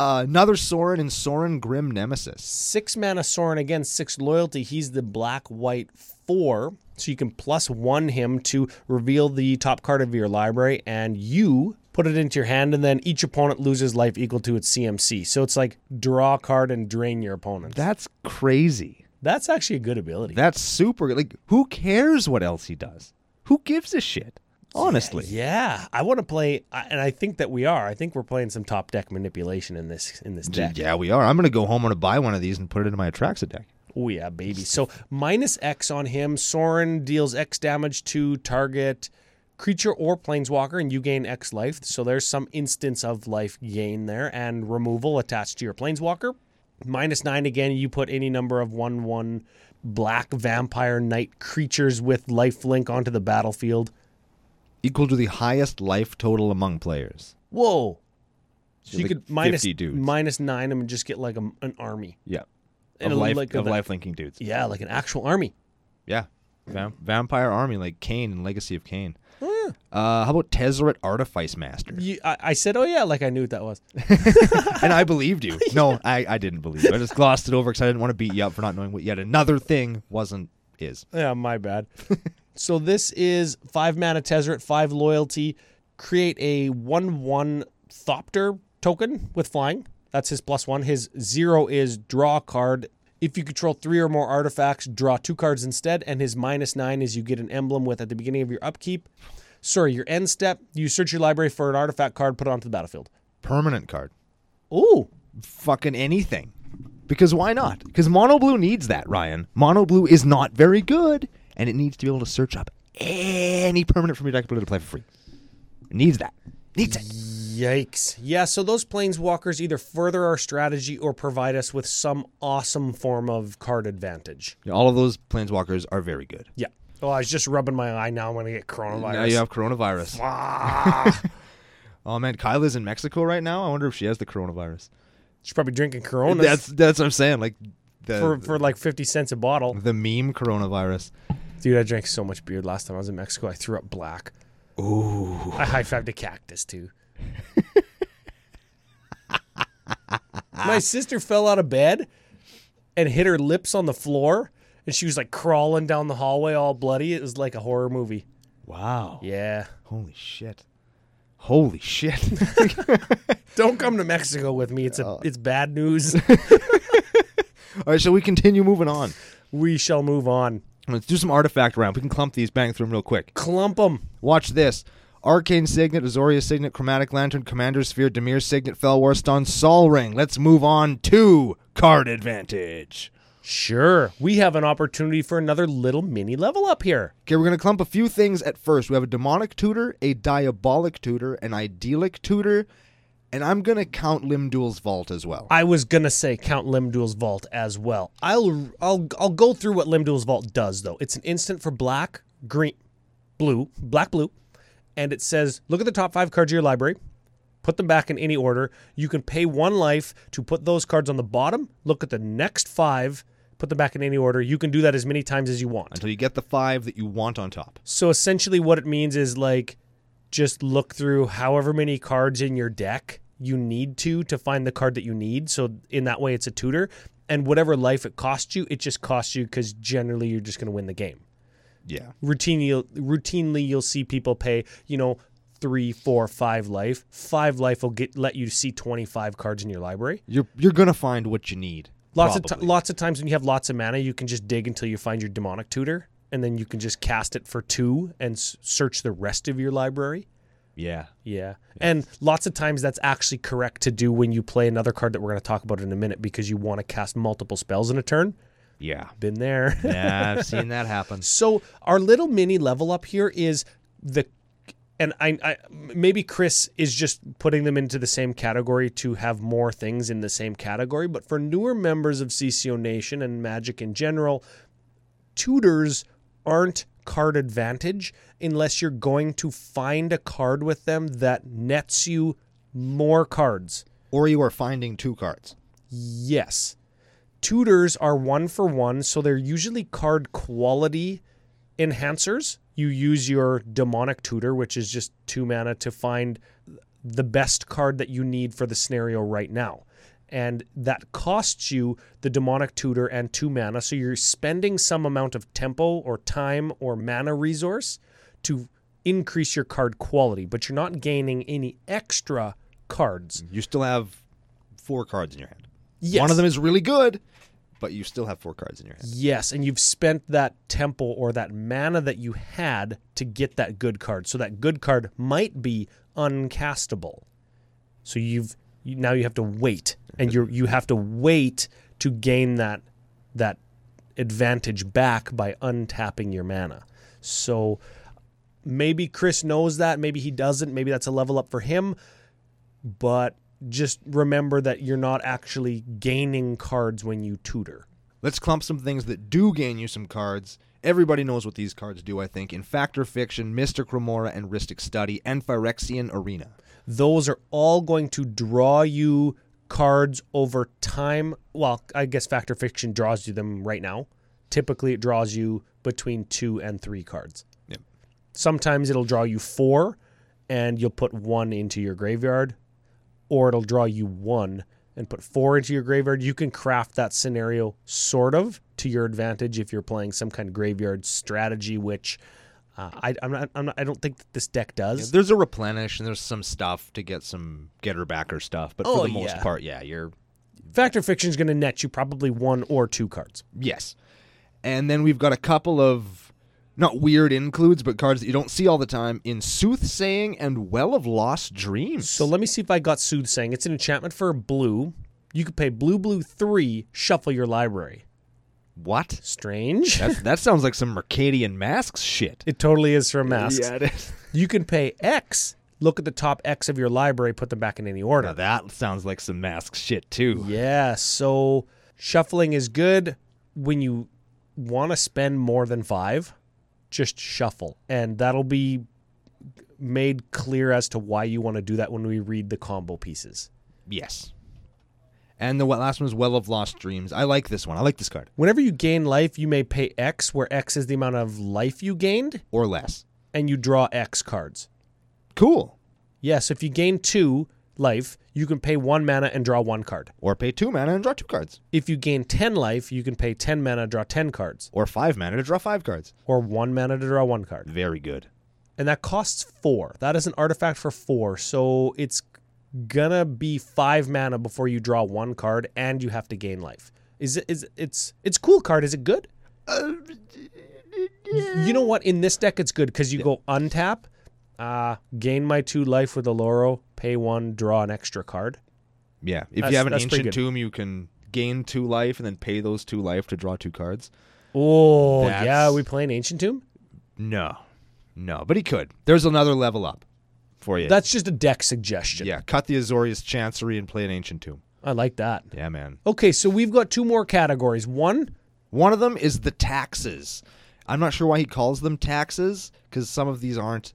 Uh, another Sorin and Sorin Grim Nemesis. Six mana Sorin again, six loyalty. He's the black white four, so you can plus one him to reveal the top card of your library, and you put it into your hand, and then each opponent loses life equal to its CMC. So it's like draw a card and drain your opponent. That's crazy. That's actually a good ability. That's super. good. Like, who cares what else he does? Who gives a shit? Honestly. Yeah, I want to play, and I think that we are. I think we're playing some top deck manipulation in this in this deck. Yeah, we are. I'm going to go home and buy one of these and put it into my Atraxa deck. Oh yeah, baby. So minus X on him. Sorin deals X damage to target creature or planeswalker, and you gain X life. So there's some instance of life gain there, and removal attached to your planeswalker. Minus nine again. You put any number of one one black vampire knight creatures with life link onto the battlefield. Equal to the highest life total among players. Whoa. So you like could minus 50 dudes. minus nine them and just get like a, an army. Yeah. And Of a- life, like of a- life linking dudes. Yeah, like an actual army. Yeah. Vam- vampire army like Kain and Legacy of Kain. Uh, how about Tezzeret Artifice Master? You, I, I said, oh yeah, like I knew what that was. and I believed you. No, I, I didn't believe you. I just glossed it over because I didn't want to beat you up for not knowing what yet another thing wasn't is. Yeah, my bad. so this is five mana Tezzeret, five loyalty. Create a one-one Thopter token with flying. That's his plus one. His zero is draw a card. If you control three or more artifacts, draw two cards instead. And his minus nine is you get an emblem with at the beginning of your upkeep. Sorry, your end step. You search your library for an artifact card, put it onto the battlefield. Permanent card. Ooh, Fucking anything. Because why not? Because Mono Blue needs that, Ryan. Mono Blue is not very good, and it needs to be able to search up any permanent from your deck it to play for free. It needs that. Needs it. Yikes. Yeah, so those planeswalkers either further our strategy or provide us with some awesome form of card advantage. Yeah, All of those planeswalkers are very good. Yeah. Oh, I was just rubbing my eye now. I'm going to get coronavirus. Now you have coronavirus. Ah. oh man, Kyla's in Mexico right now. I wonder if she has the coronavirus. She's probably drinking Coronas That's that's what I'm saying. Like the for, for like 50 cents a bottle. the meme coronavirus. Dude, I drank so much beer last time I was in Mexico. I threw up black. Ooh. I high fived a cactus too. my sister fell out of bed and hit her lips on the floor, and she was like crawling down the hallway all bloody. It was like a horror movie. Wow. Yeah. Holy shit. Holy shit. Don't come to Mexico with me. It's a oh. it's bad news. All right, shall we continue moving on? we shall move on. Let's do some artifact round. We can clump these, bang through them real quick. Clump them. Watch this. Arcane Signet, Azorius Signet, Chromatic Lantern, Commander Sphere, Dimir Signet, Fellwar Stone, Sol Ring. Let's move on to card advantage. Sure, we have an opportunity for another little mini level up here. Okay, we're going to clump a few things at first. We have a demonic tutor, a diabolic tutor, an idyllic tutor, and I'm going to count Limdul's Vault as well. I was gonna say count Limdul's Vault as well. I'll I'll I'll go through what Limdul's Vault does though. It's an instant for black, green, blue, black, blue, and it says look at the top five cards of your library, put them back in any order. You can pay one life to put those cards on the bottom. Look at the next five, put them back in any order. You can do that as many times as you want. Until you get the five that you want on top. So essentially, what it means is like just look through however many cards in your deck you need to to find the card that you need. So in that way, it's a tutor. And whatever life it costs you, it just costs you because generally you're just going to win the game. Yeah. Routinely, routinely you'll see people pay, you know, three, four, five life. Five life will get let you see twenty five cards in your library. You're you're going to find what you need. Lots of probably. t- lots of times when you have lots of mana, you can just dig until you find your demonic tutor, and then you can just cast it for two and s- search the rest of your library. Yeah. Yeah. And lots of times that's actually correct to do when you play another card that we're going to talk about in a minute because you want to cast multiple spells in a turn. Yeah. Been there. Yeah, I've seen that happen. so our little mini level up here is the and I, I maybe Chris is just putting them into the same category to have more things in the same category, but for newer members of CCO Nation and Magic in general, tutors aren't card advantage unless you're going to find a card with them that nets you more cards. Or you are finding two cards. Yes. Tutors are one for one, so they're usually card quality enhancers. You use your demonic tutor, which is just two mana, to find the best card that you need for the scenario right now. And that costs you the demonic tutor and two mana. So you're spending some amount of tempo or time or mana resource to increase your card quality, but you're not gaining any extra cards. You still have four cards in your hand. Yes. One of them is really good, but you still have four cards in your hand. Yes, and you've spent that tempo or that mana that you had to get that good card. So that good card might be uncastable. So you've you, now you have to wait, and you you have to wait to gain that that advantage back by untapping your mana. So maybe Chris knows that, maybe he doesn't. Maybe that's a level up for him, but just remember that you're not actually gaining cards when you tutor. Let's clump some things that do gain you some cards. Everybody knows what these cards do, I think. In Fact or Fiction, Mystic Remora, and Rhystic Study, and Phyrexian Arena. Those are all going to draw you cards over time. Well, I guess Fact or Fiction draws you them right now. Typically, it draws you between two and three cards. Yep. Sometimes it'll draw you four, and you'll put one into your graveyard, or it'll draw you one and put four into your graveyard. You can craft that scenario sort of to your advantage if you're playing some kind of graveyard strategy, which uh, I, I'm not, I'm not, I don't think that this deck does. There's a replenish and there's some stuff to get some getter backer stuff, but Oh, for the most yeah. part, yeah, you're Fact or Fiction is going to net you probably one or two cards. yes. And then we've got a couple of not weird includes, but cards that you don't see all the time in Soothsaying and Well of Lost Dreams. So let me see if I got Soothsaying. It's an enchantment for blue. You could pay blue, blue three, shuffle your library. What? Strange. That, that sounds like some Mercadian Masques shit. it totally is from Masques. Yeah, it is. You can pay X, look at the top X of your library, put them back in any order. Now that sounds like some Masques shit too. Yeah, so shuffling is good when you want to spend more than five. Just shuffle, and that'll be made clear as to why you want to do that when we read the combo pieces. Yes. And the last one is Well of Lost Dreams. I like this one. I like this card. Whenever you gain life, you may pay X, where X is the amount of life you gained, Or less. and you draw X cards. Cool. Yes, if you gain two life, you can pay one mana and draw one card. Or pay two mana and draw two cards. If you gain 10 life, you can pay 10 mana, draw 10 cards, Or five mana to draw five cards. or one mana to draw one card. Very good. And that costs four. That is an artifact for four. So it's gonna be five mana before you draw one card and you have to gain life. Is it is it's it's cool card. Is it good? you know what? In this deck it's good because you go untap, Uh, gain my two life with Oloro, pay one, draw an extra card. Yeah. If That's- you have an ancient tomb, you can gain two life and then pay those two life to draw two cards. Oh, That's- yeah. We playing Ancient Tomb? No. No. But he could. There's another level up for you. That's just a deck suggestion. yeah. Cut the Azorius Chancery and play an ancient tomb. I like that. Yeah, man. Okay, so we've got two more categories. One, One of them is the taxes. I'm not sure why he calls them taxes because some of these aren't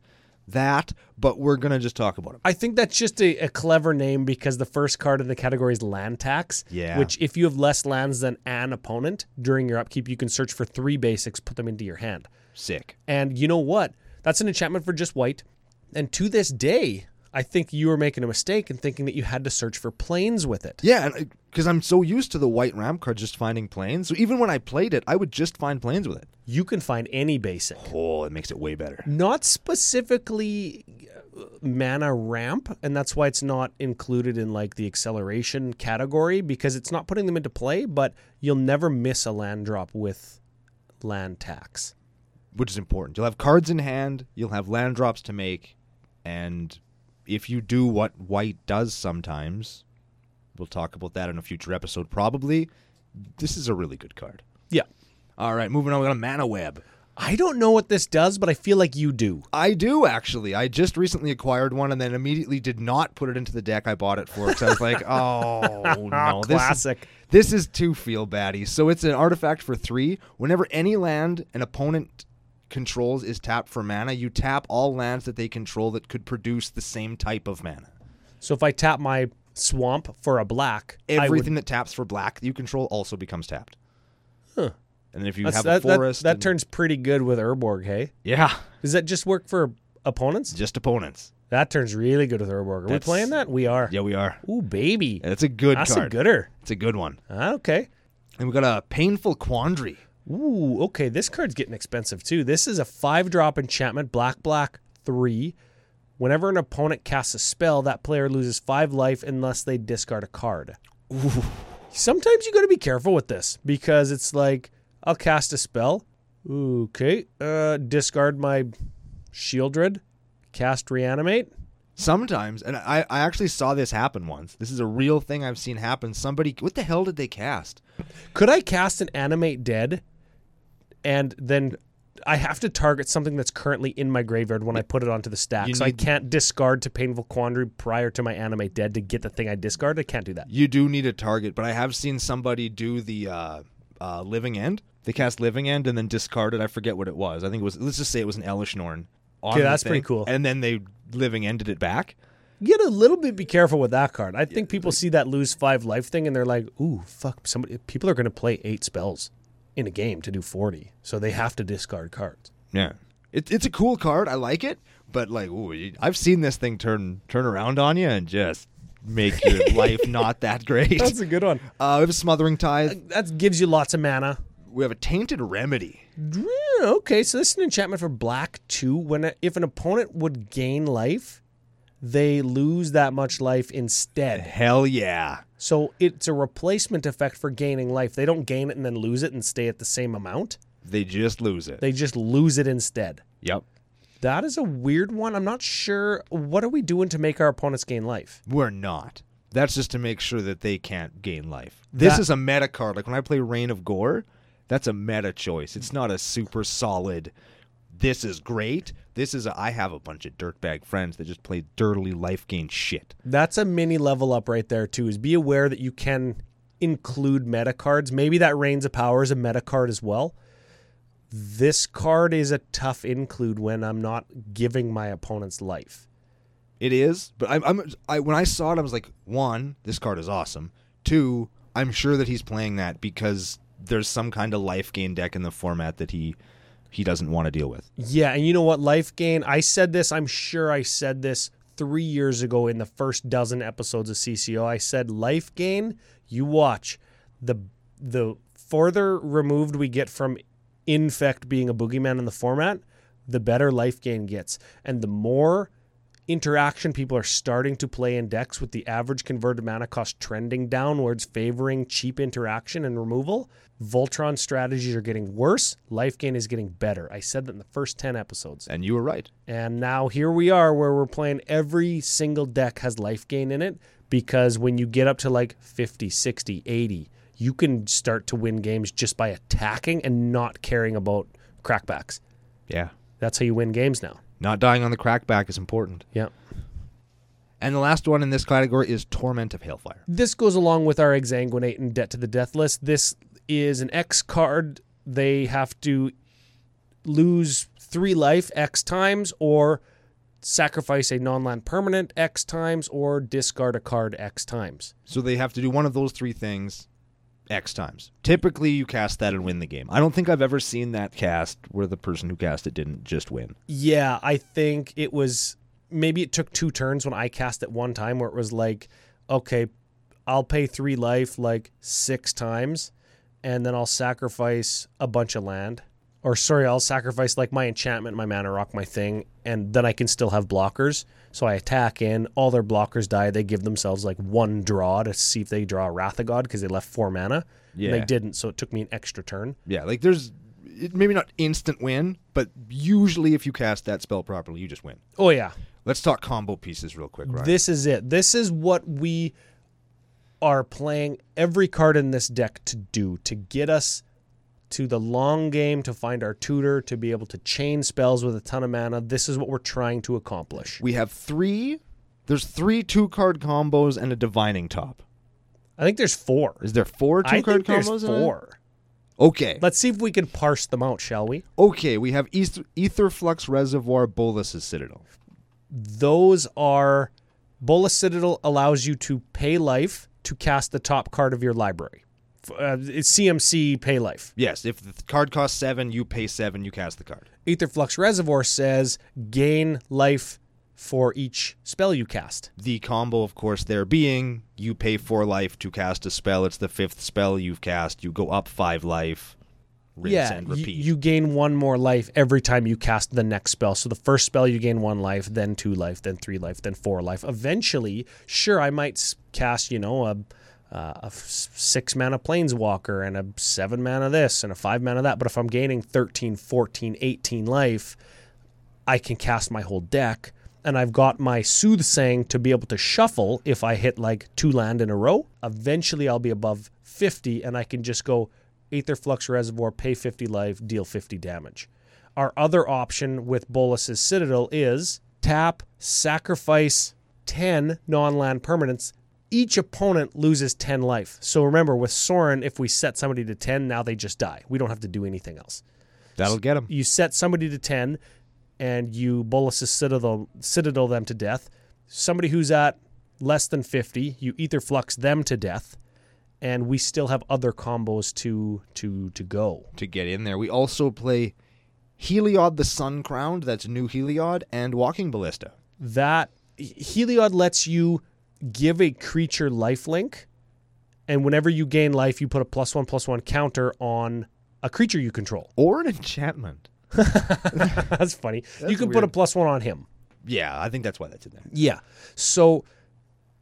that, but we're going to just talk about them. I think that's just a, a clever name because the first card in the category is land tax. Yeah. Which, if you have less lands than an opponent during your upkeep, you can search for three basics, put them into your hand. Sick. And you know what? That's an enchantment for just white. And to this day, I think you were making a mistake in thinking that you had to search for planes with it. Yeah, because I'm so used to the white ramp card just finding planes. So even when I played it, I would just find planes with it. You can find any basic. Oh, it makes it way better. Not specifically uh, mana ramp, and that's why it's not included in like the acceleration category because it's not putting them into play, but you'll never miss a land drop with land tax. Which is important. You'll have cards in hand, you'll have land drops to make, and if you do what white does sometimes, we'll talk about that in a future episode probably. This is a really good card. Yeah. All right, moving on, we got a mana web. I don't know what this does, but I feel like you do. I do actually. I just recently acquired one and then immediately did not put it into the deck I bought it for because I was like, oh no, this is, Classic. this is too feel baddy. So it's an artifact for three. Whenever any land an opponent controls is tap for mana, you tap all lands that they control that could produce the same type of mana. So if I tap my swamp for a black, I would- Everything that taps for black that you control also becomes tapped. Huh. And if you that's- have that, a forest, that, and- turns pretty good with Urborg, hey? yeah, Does that just work for opponents? just opponents. That turns really good with Urborg. Are we That's- playing that? We are. Yeah, we are. Ooh, baby. That's a good card. That's card. a gooder. It's a good one. Ah, okay. And we got a painful quandary. Ooh, okay. This card's getting expensive too. This is a five drop enchantment, black, black, three. Whenever an opponent casts a spell, that player loses five life unless they discard a card. Ooh. Sometimes you got to be careful with this because it's like, I'll cast a spell. Okay. Uh, discard my Sheoldred, cast reanimate. Sometimes, and I, I actually saw this happen once. This is a real thing I've seen happen. Somebody, what the hell did they cast? Could I cast an animate dead and then I have to target something that's currently in my graveyard when I put it onto the stack. You So I can't discard to Painful Quandary prior to my animate dead to get the thing I discard. I can't do that. You do need a target, but I have seen somebody do the uh, uh, living end. They cast living end and then discarded. I forget what it was. I think it was. Let's just say it was an Elesh Norn. on Okay, that's pretty cool. And then they living ended it back. You get a little bit be careful with that card. I think people see that lose five life thing and they're like, ooh, fuck, somebody people are gonna play eight spells in a game to do forty. So they have to discard cards. Yeah, it, it's a cool card. I like it, but like, ooh, I've seen this thing turn turn around on you and just make your life not that great. That's a good one. Uh, we have a smothering tithe. That gives you lots of mana. We have a tainted remedy. Okay, so this is an enchantment for black too. When a, if an opponent would gain life, they lose that much life instead. Hell yeah. So it's a replacement effect for gaining life. They don't gain it and then lose it and stay at the same amount. They just lose it. They just lose it instead. yep. That is a weird one. I'm not sure. What are we doing to make our opponents gain life? We're not. That's just to make sure that they can't gain life. This That- is a meta card. Like when I play Rain of Gore, that's a meta choice. It's not a super solid. This is great. This is a, I have a bunch of dirtbag friends that just play dirtily life gain shit. That's a mini level up right there too. Is be aware that you can include meta cards. Maybe that Reins of Power is a meta card as well. This card is a tough include when I'm not giving my opponent's life. It is, but I'm, I'm I when I saw it, I was like, one, this card is awesome. Two, I'm sure that he's playing that because there's some kind of life gain deck in the format that he he doesn't want to deal with. Yeah, and you know what? Life gain. I said this. I'm sure I said this three years ago in the first dozen episodes of CCO. I said life gain. You watch the the further removed we get from infect being a boogeyman in the format, the better life gain gets, and the more interaction people are starting to play in decks with the average converted mana cost trending downwards, favoring cheap interaction and removal. Voltron strategies are getting worse. Life gain is getting better. I said that in the first 10 episodes. And you were right. And now here we are where we're playing every single deck has life gain in it because when you get up to like 50, 60, 80, you can start to win games just by attacking and not caring about crackbacks. Yeah. That's how you win games now. Not dying on the crackback is important. Yeah. And the last one in this category is Torment of Hailfire. This goes along with our Exsanguinate and Debt to the Deathless. This is an X card. They have to lose three life X times or sacrifice a non land permanent X times or discard a card X times. So they have to do one of those three things X times. Typically, you cast that and win the game. I don't think I've ever seen that cast where the person who cast it didn't just win. Yeah, I think it was maybe it took two turns when I cast it one time where it was like, okay, I'll pay three life like six times and then I'll sacrifice a bunch of land. Or sorry, I'll sacrifice like my enchantment, my mana rock, my thing, and then I can still have blockers. So I attack in, all their blockers die. They give themselves like one draw to see if they draw Wrath of God because they left four mana. Yeah. And they didn't, so it took me an extra turn. Yeah, like there's it, maybe not instant win, but usually if you cast that spell properly, you just win. Oh yeah. Let's talk combo pieces real quick, right? This is it. This is what we are playing every card in this deck to do to get us to the long game to find our tutor to be able to chain spells with a ton of mana. This is what we're trying to accomplish. we have three. There's three two card combos and a divining top. I think there's four. Is there four two I card think there's combos? in four. Okay. Let's see if we can parse them out, shall we? Okay, we have Aetherflux Reservoir, Bolas's Citadel. Those are Bolas Citadel allows you to pay life to cast the top card of your library. Uh, it's CMC pay life. Yes, if the card costs seven, you pay seven, you cast the card. Aetherflux Reservoir says gain life for each spell you cast. The combo, of course, there being you pay four life to cast a spell. It's the fifth spell you've cast. You go up five life. Rinse yeah, and y- you gain one more life every time you cast the next spell. So the first spell you gain one life, then two life, then three life, then four life. Eventually, sure, I might cast, you know, a, uh, a six mana planeswalker and a seven mana this and a five mana that. But if I'm gaining 13, 14, 18 life, I can cast my whole deck. And I've got my soothsaying to be able to shuffle if I hit like two land in a row. Eventually, I'll be above 50 and I can just go Aether Flux Reservoir, pay 50 life, deal 50 damage. Our other option with Bolas's Citadel is tap, sacrifice 10 non land permanents. Each opponent loses 10 life. So remember, with Sorin, if we set somebody to 10, now they just die. We don't have to do anything else That'll get them. you set somebody to 10 and you Bolas's Citadel, Citadel them to death. Somebody who's at less than 50, you ether flux them to death. And we still have other combos to to to go. to get in there. We also play Heliod the Sun Crowned, that's new Heliod, and Walking Ballista. That Heliod lets you give a creature lifelink, and whenever you gain life, you put a plus one plus one counter on a creature you control. Or an enchantment. That's funny. you can put a plus one on him. Yeah, I think that's why that's in there. Yeah. So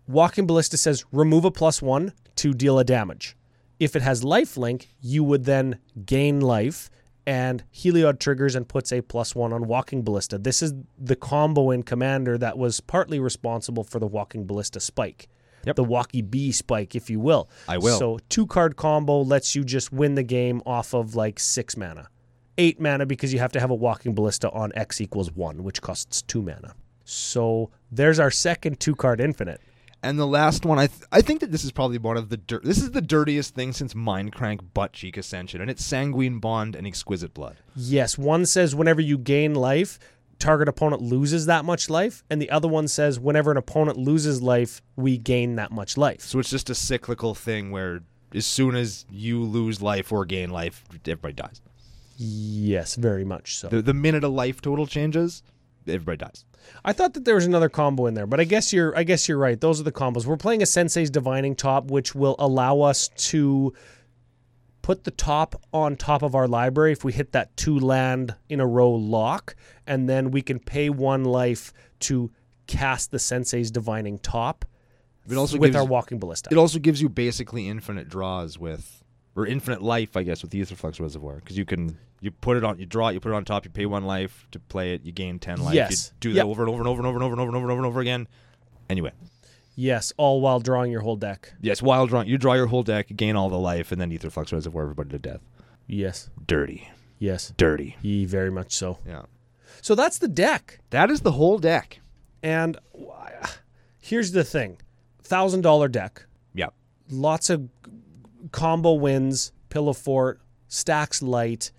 Walking Ballista says remove a plus one to deal a damage. If it has life link, you would then gain life, and Heliod triggers and puts a plus one on Walking Ballista. This is the combo in Commander that was partly responsible for the Walking Ballista spike. Yep. The Walkie B spike, if you will. I will. So two card combo lets you just win the game off of like six mana. Eight mana because you have to have a Walking Ballista on X equals one, which costs two mana. So there's our second two card infinite. And the last one, I th- I think that this is probably one of the dir- this is the dirtiest thing since Mindcrank Butt Cheek Ascension, and it's Sanguine Bond and Exquisite Blood. Yes, one says whenever you gain life, target opponent loses that much life, and the other one says whenever an opponent loses life, we gain that much life. So it's just a cyclical thing where as soon as you lose life or gain life, everybody dies. Yes, very much so. The the minute a life total changes, everybody dies. I thought that there was another combo in there, but I guess you're I guess you're right. Those are the combos. We're playing a Sensei's Divining Top, which will allow us to put the top on top of our library if we hit that two land in a row lock, and then we can pay one life to cast the Sensei's Divining Top It also with gives, our Walking Ballista. it also gives you basically infinite draws with, or infinite life, I guess, with the Aetherflux Reservoir because you can you put it on, you draw it, you put it on top, you pay one life to play it, you gain ten life. Yes. You do that Yep. over and over and over and over and over and over and over and over and over again. Anyway, Yes, all while drawing your whole deck. yes, while drawing, you draw your whole deck, gain all the life, and then Aetherflux Reservoir everybody to death. Yes, Dirty, yes, dirty. ye very much so. Yeah, So that's the deck. that is the whole deck. And here's the thing: thousand dollar deck, Yeah, lots of combo wins, pillow fort, stax light.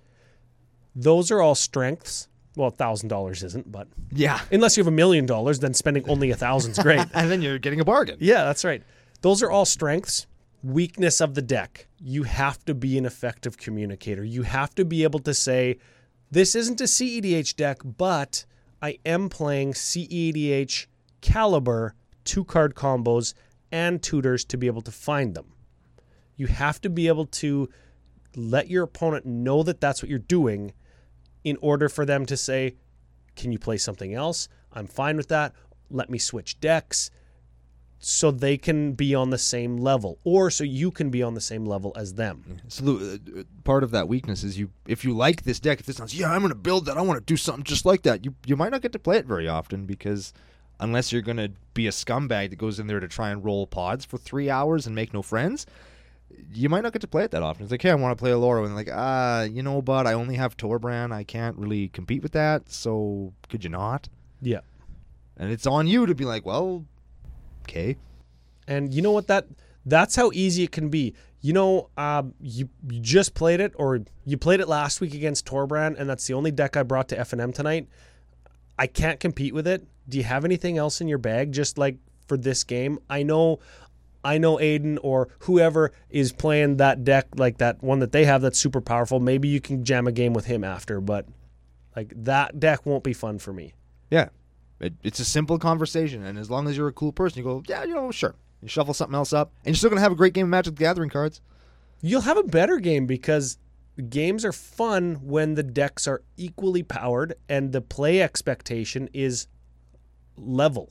Those are all strengths. Well, thousand dollars isn't, but yeah, unless you have a million dollars, then spending only a thousand's great. and then you're getting a bargain. Yeah, that's right. Those are all strengths. Weakness of the deck. You have to be an effective communicator. You have to be able to say, this isn't a CEDH deck, but I am playing CEDH caliber two card combos and tutors to be able to find them. You have to be able to let your opponent know that that's what you're doing in order for them to say, can you play something else? I'm fine with that. Let me switch decks so they can be on the same level or so you can be on the same level as them. So the, uh, part of that weakness is you if you like this deck, if this sounds yeah, I'm gonna build that, I want to do something just like that. You you might not get to play it very often because unless you're gonna be a scumbag that goes in there to try and roll pods for three hours and make no friends, you might not get to play it that often. It's like, hey, I want to play a Oloro, and like, ah, you know, but I only have Torbrand, I can't really compete with that. So could you not? Yeah. And it's on you to be like, well, okay, And you know what that that's how easy it can be. You know, um, you, you just played it or you played it last week against Torbrand and that's the only deck I brought to F&M tonight. I can't compete with it. Do you have anything else in your bag just like for this game? I know I know Aiden or whoever is playing that deck like that one that they have that's super powerful. Maybe you can jam a game with him after, but like that deck won't be fun for me. Yeah. It, it's a simple conversation, and as long as you're a cool person, you go, yeah, you know, sure. You shuffle something else up, and you're still gonna have a great game of Magic the Gathering cards. You'll have a better game because games are fun when the decks are equally powered and the play expectation is level.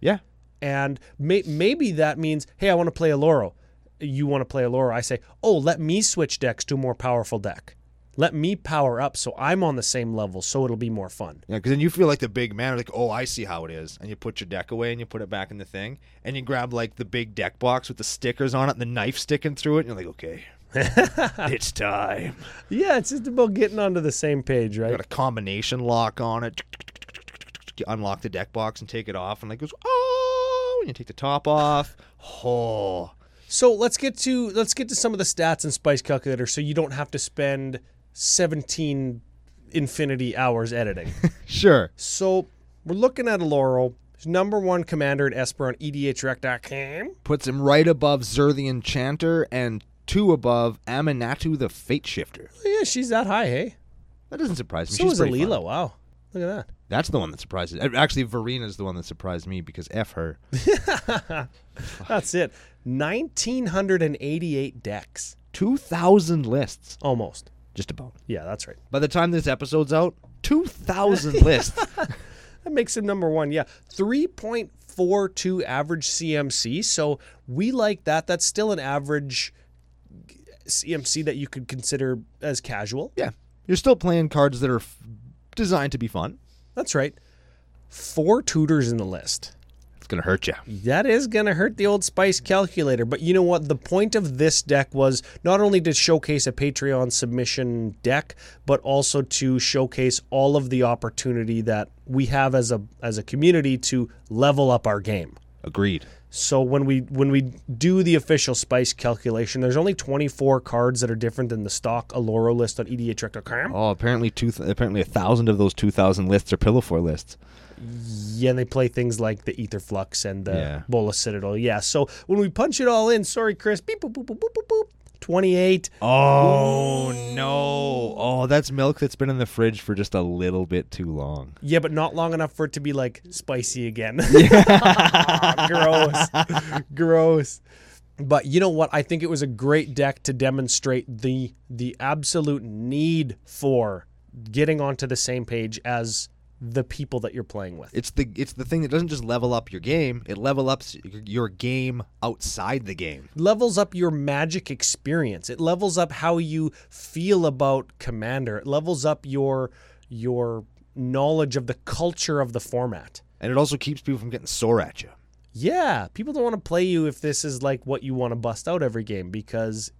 Yeah, And may- maybe that means, hey, I want to play Oloro. You want to play Oloro. I say, oh, let me switch decks to a more powerful deck. Let me power up so I'm on the same level so it'll be more fun. yeah, because then you feel like the big man, like, oh, I see how it is, and you put your deck away and you put it back in the thing, and you grab like the big deck box with the stickers on it and the knife sticking through it, and you're like, okay, it's time. Yeah, it's just about getting onto the same page, right? Got a combination lock on it. You unlock the deck box and take it off, and like goes, oh, you take the top off. Oh, So let's get to let's get to some of the stats in Spice Calculator so you don't have to spend 17 infinity hours editing. sure. so we're looking at Oloro, who's number one commander at Esper on EDHREC.com. puts him right above Zur the Enchanter and two above Aminatou the Fate Shifter. Oh, yeah, she's that high, hey? That doesn't surprise me. So She's is pretty Alila. fun. Wow. Look at that. That's the one that surprises. uh, Actually, Varina's the one that surprised me because F her. That's it. 1988 decks. 2,000 lists. Almost. Just about. Yeah, that's right. By the time this episode's out, 2,000 lists. That makes him number one. Yeah. 3.42 average CMC. So we like that. That's still an average CMC that you could consider as casual. yeah. You're still playing cards that are f- designed to be fun. That's right. Four tutors in the list. It's going to hurt you. That is going to hurt the old spice calculator. But you know what? The point of this deck was not only to showcase a Patreon submission deck, but also to showcase all of the opportunity that we have as a as a community to level up our game. Agreed. So when we when we do the official spice calculation, there's only 24 cards that are different than the stock Oloro list on EDHREC.com. Oh, apparently two. Th- apparently a thousand of those two thousand lists are pillow four lists. Yeah, and they play things like the Aetherflux and the Yeah. Bolas Citadel. Yeah, so when we punch it all in, sorry, Chris, beep, boop, boop, boop, boop, boop, boop, 28. Oh no! Oh, that's milk that's been in the fridge for just a little bit too long. Yeah, but not long enough for it to be like spicy again. Gross. Gross. But you know what? I think it was a great deck to demonstrate the the absolute need for getting onto the same page as the people that you're playing with. It's the it's the thing that doesn't just level up your game; it level ups your game outside the game. levels up your magic experience. It levels up how you feel about Commander. It levels up your your knowledge of the culture of the format. And it also keeps people from getting sore at you. Yeah, people don't want to play you if this is like what you want to bust out every game because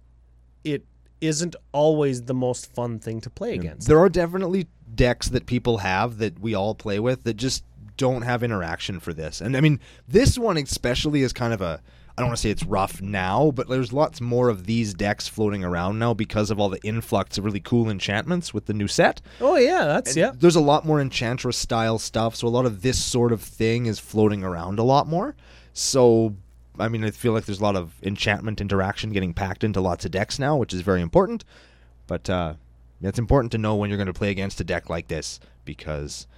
it isn't always the most fun thing to play against. There are definitely decks that people have that we all play with that just don't have interaction for this. And I mean, this one especially is kind of a I don't want to say it's rough now, but there's lots more of these decks floating around now because of all the influx of really cool enchantments with the new set. Oh yeah, that's yeah. There's a lot more enchantress style stuff, so a lot of this sort of thing is floating around a lot more. So I mean, I feel like there's a lot of enchantment interaction getting packed into lots of decks now, which is very important. But uh, it's important to know when you're going to play against a deck like this because.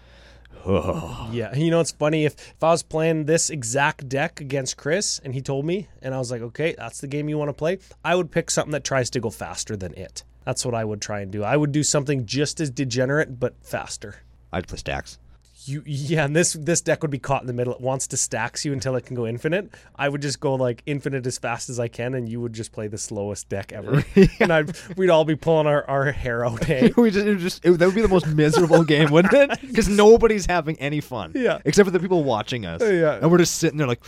Yeah, you know it's funny if if I was playing this exact deck against Chris and he told me and I was like, "Okay, that's the game you want to play." I would pick something that tries to go faster than it. That's what I would try and do. I would do something just as degenerate but faster. I'd play stax. You yeah, and this this deck would be caught in the middle. It wants to stax you until it can go infinite. I would just go like infinite as fast as I can, and you would just play the slowest deck ever. And I'd we'd all be pulling our, our hair out. Eh? we just, it just it, that would be the most miserable game, wouldn't it? Because nobody's having any fun. Yeah. Except for the people watching us. Yeah. And we're just sitting there like,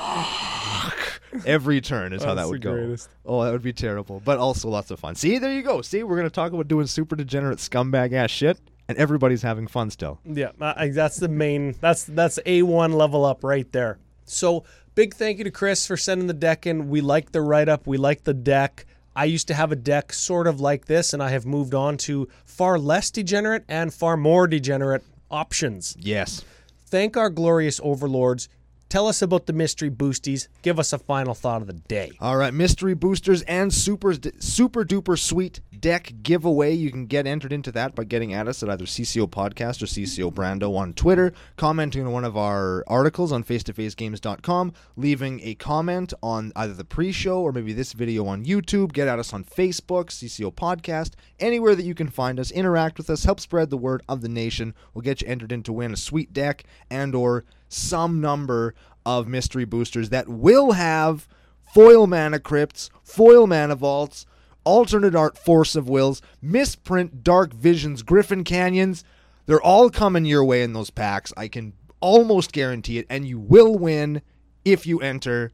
fuck. Every turn is how that would go. greatest. Oh, that would be terrible, but also lots of fun. See, there you go. See, we're gonna talk about doing super degenerate scumbag ass shit, and everybody's having fun still. Yeah, that's the main. That's that's a one level up right there. So big thank you to Chris for sending the deck in. We like the write up. We like the deck. I used to have a deck sort of like this, and I have moved on to far less degenerate and far more degenerate options. Yes. Thank our glorious overlords. Tell us about the mystery boosties. Give us a final thought of the day. All right, mystery boosters and super super duper sweet deck giveaway. You can get entered into that by getting at us at either CCO Podcast or CCO Brando on Twitter, commenting on one of our articles on face2facegames.com, leaving a comment on either the pre-show or maybe this video on YouTube. Get at us on Facebook, CCO Podcast, anywhere that you can find us. Interact with us, help spread the word of the nation. We'll get you entered in to win a sweet deck and or some number of mystery boosters that will have foil mana crypts, foil mana vaults, alternate art force of wills, misprint dark visions, griffin canyons. They're all coming your way in those packs. I can almost guarantee it, and you will win if you enter.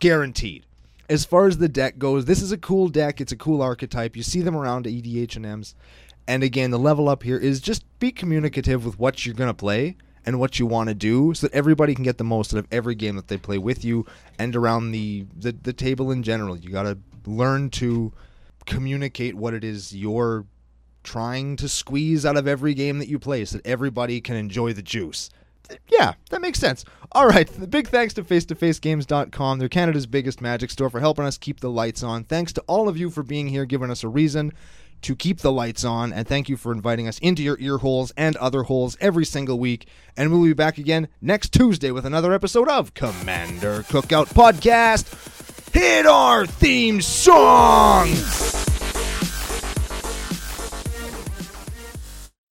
Guaranteed. As far as the deck goes, this is a cool deck. It's a cool archetype. You see them around EDH and M's. And again, the level up here is just be communicative with what you're gonna play and what you want to do so that everybody can get the most out of every game that they play with you and around the, the, the table in general. You got to learn to communicate what it is you're trying to squeeze out of every game that you play so that everybody can enjoy the juice. Yeah, that makes sense. All right, big thanks to face2facegames.com. They're Canada's biggest magic store for helping us keep the lights on. Thanks to all of you for being here, giving us a reason to keep the lights on. And thank you for inviting us into your ear holes and other holes every single week. And we'll be back again next Tuesday with another episode of Commander Cookout Podcast. Hit our theme song!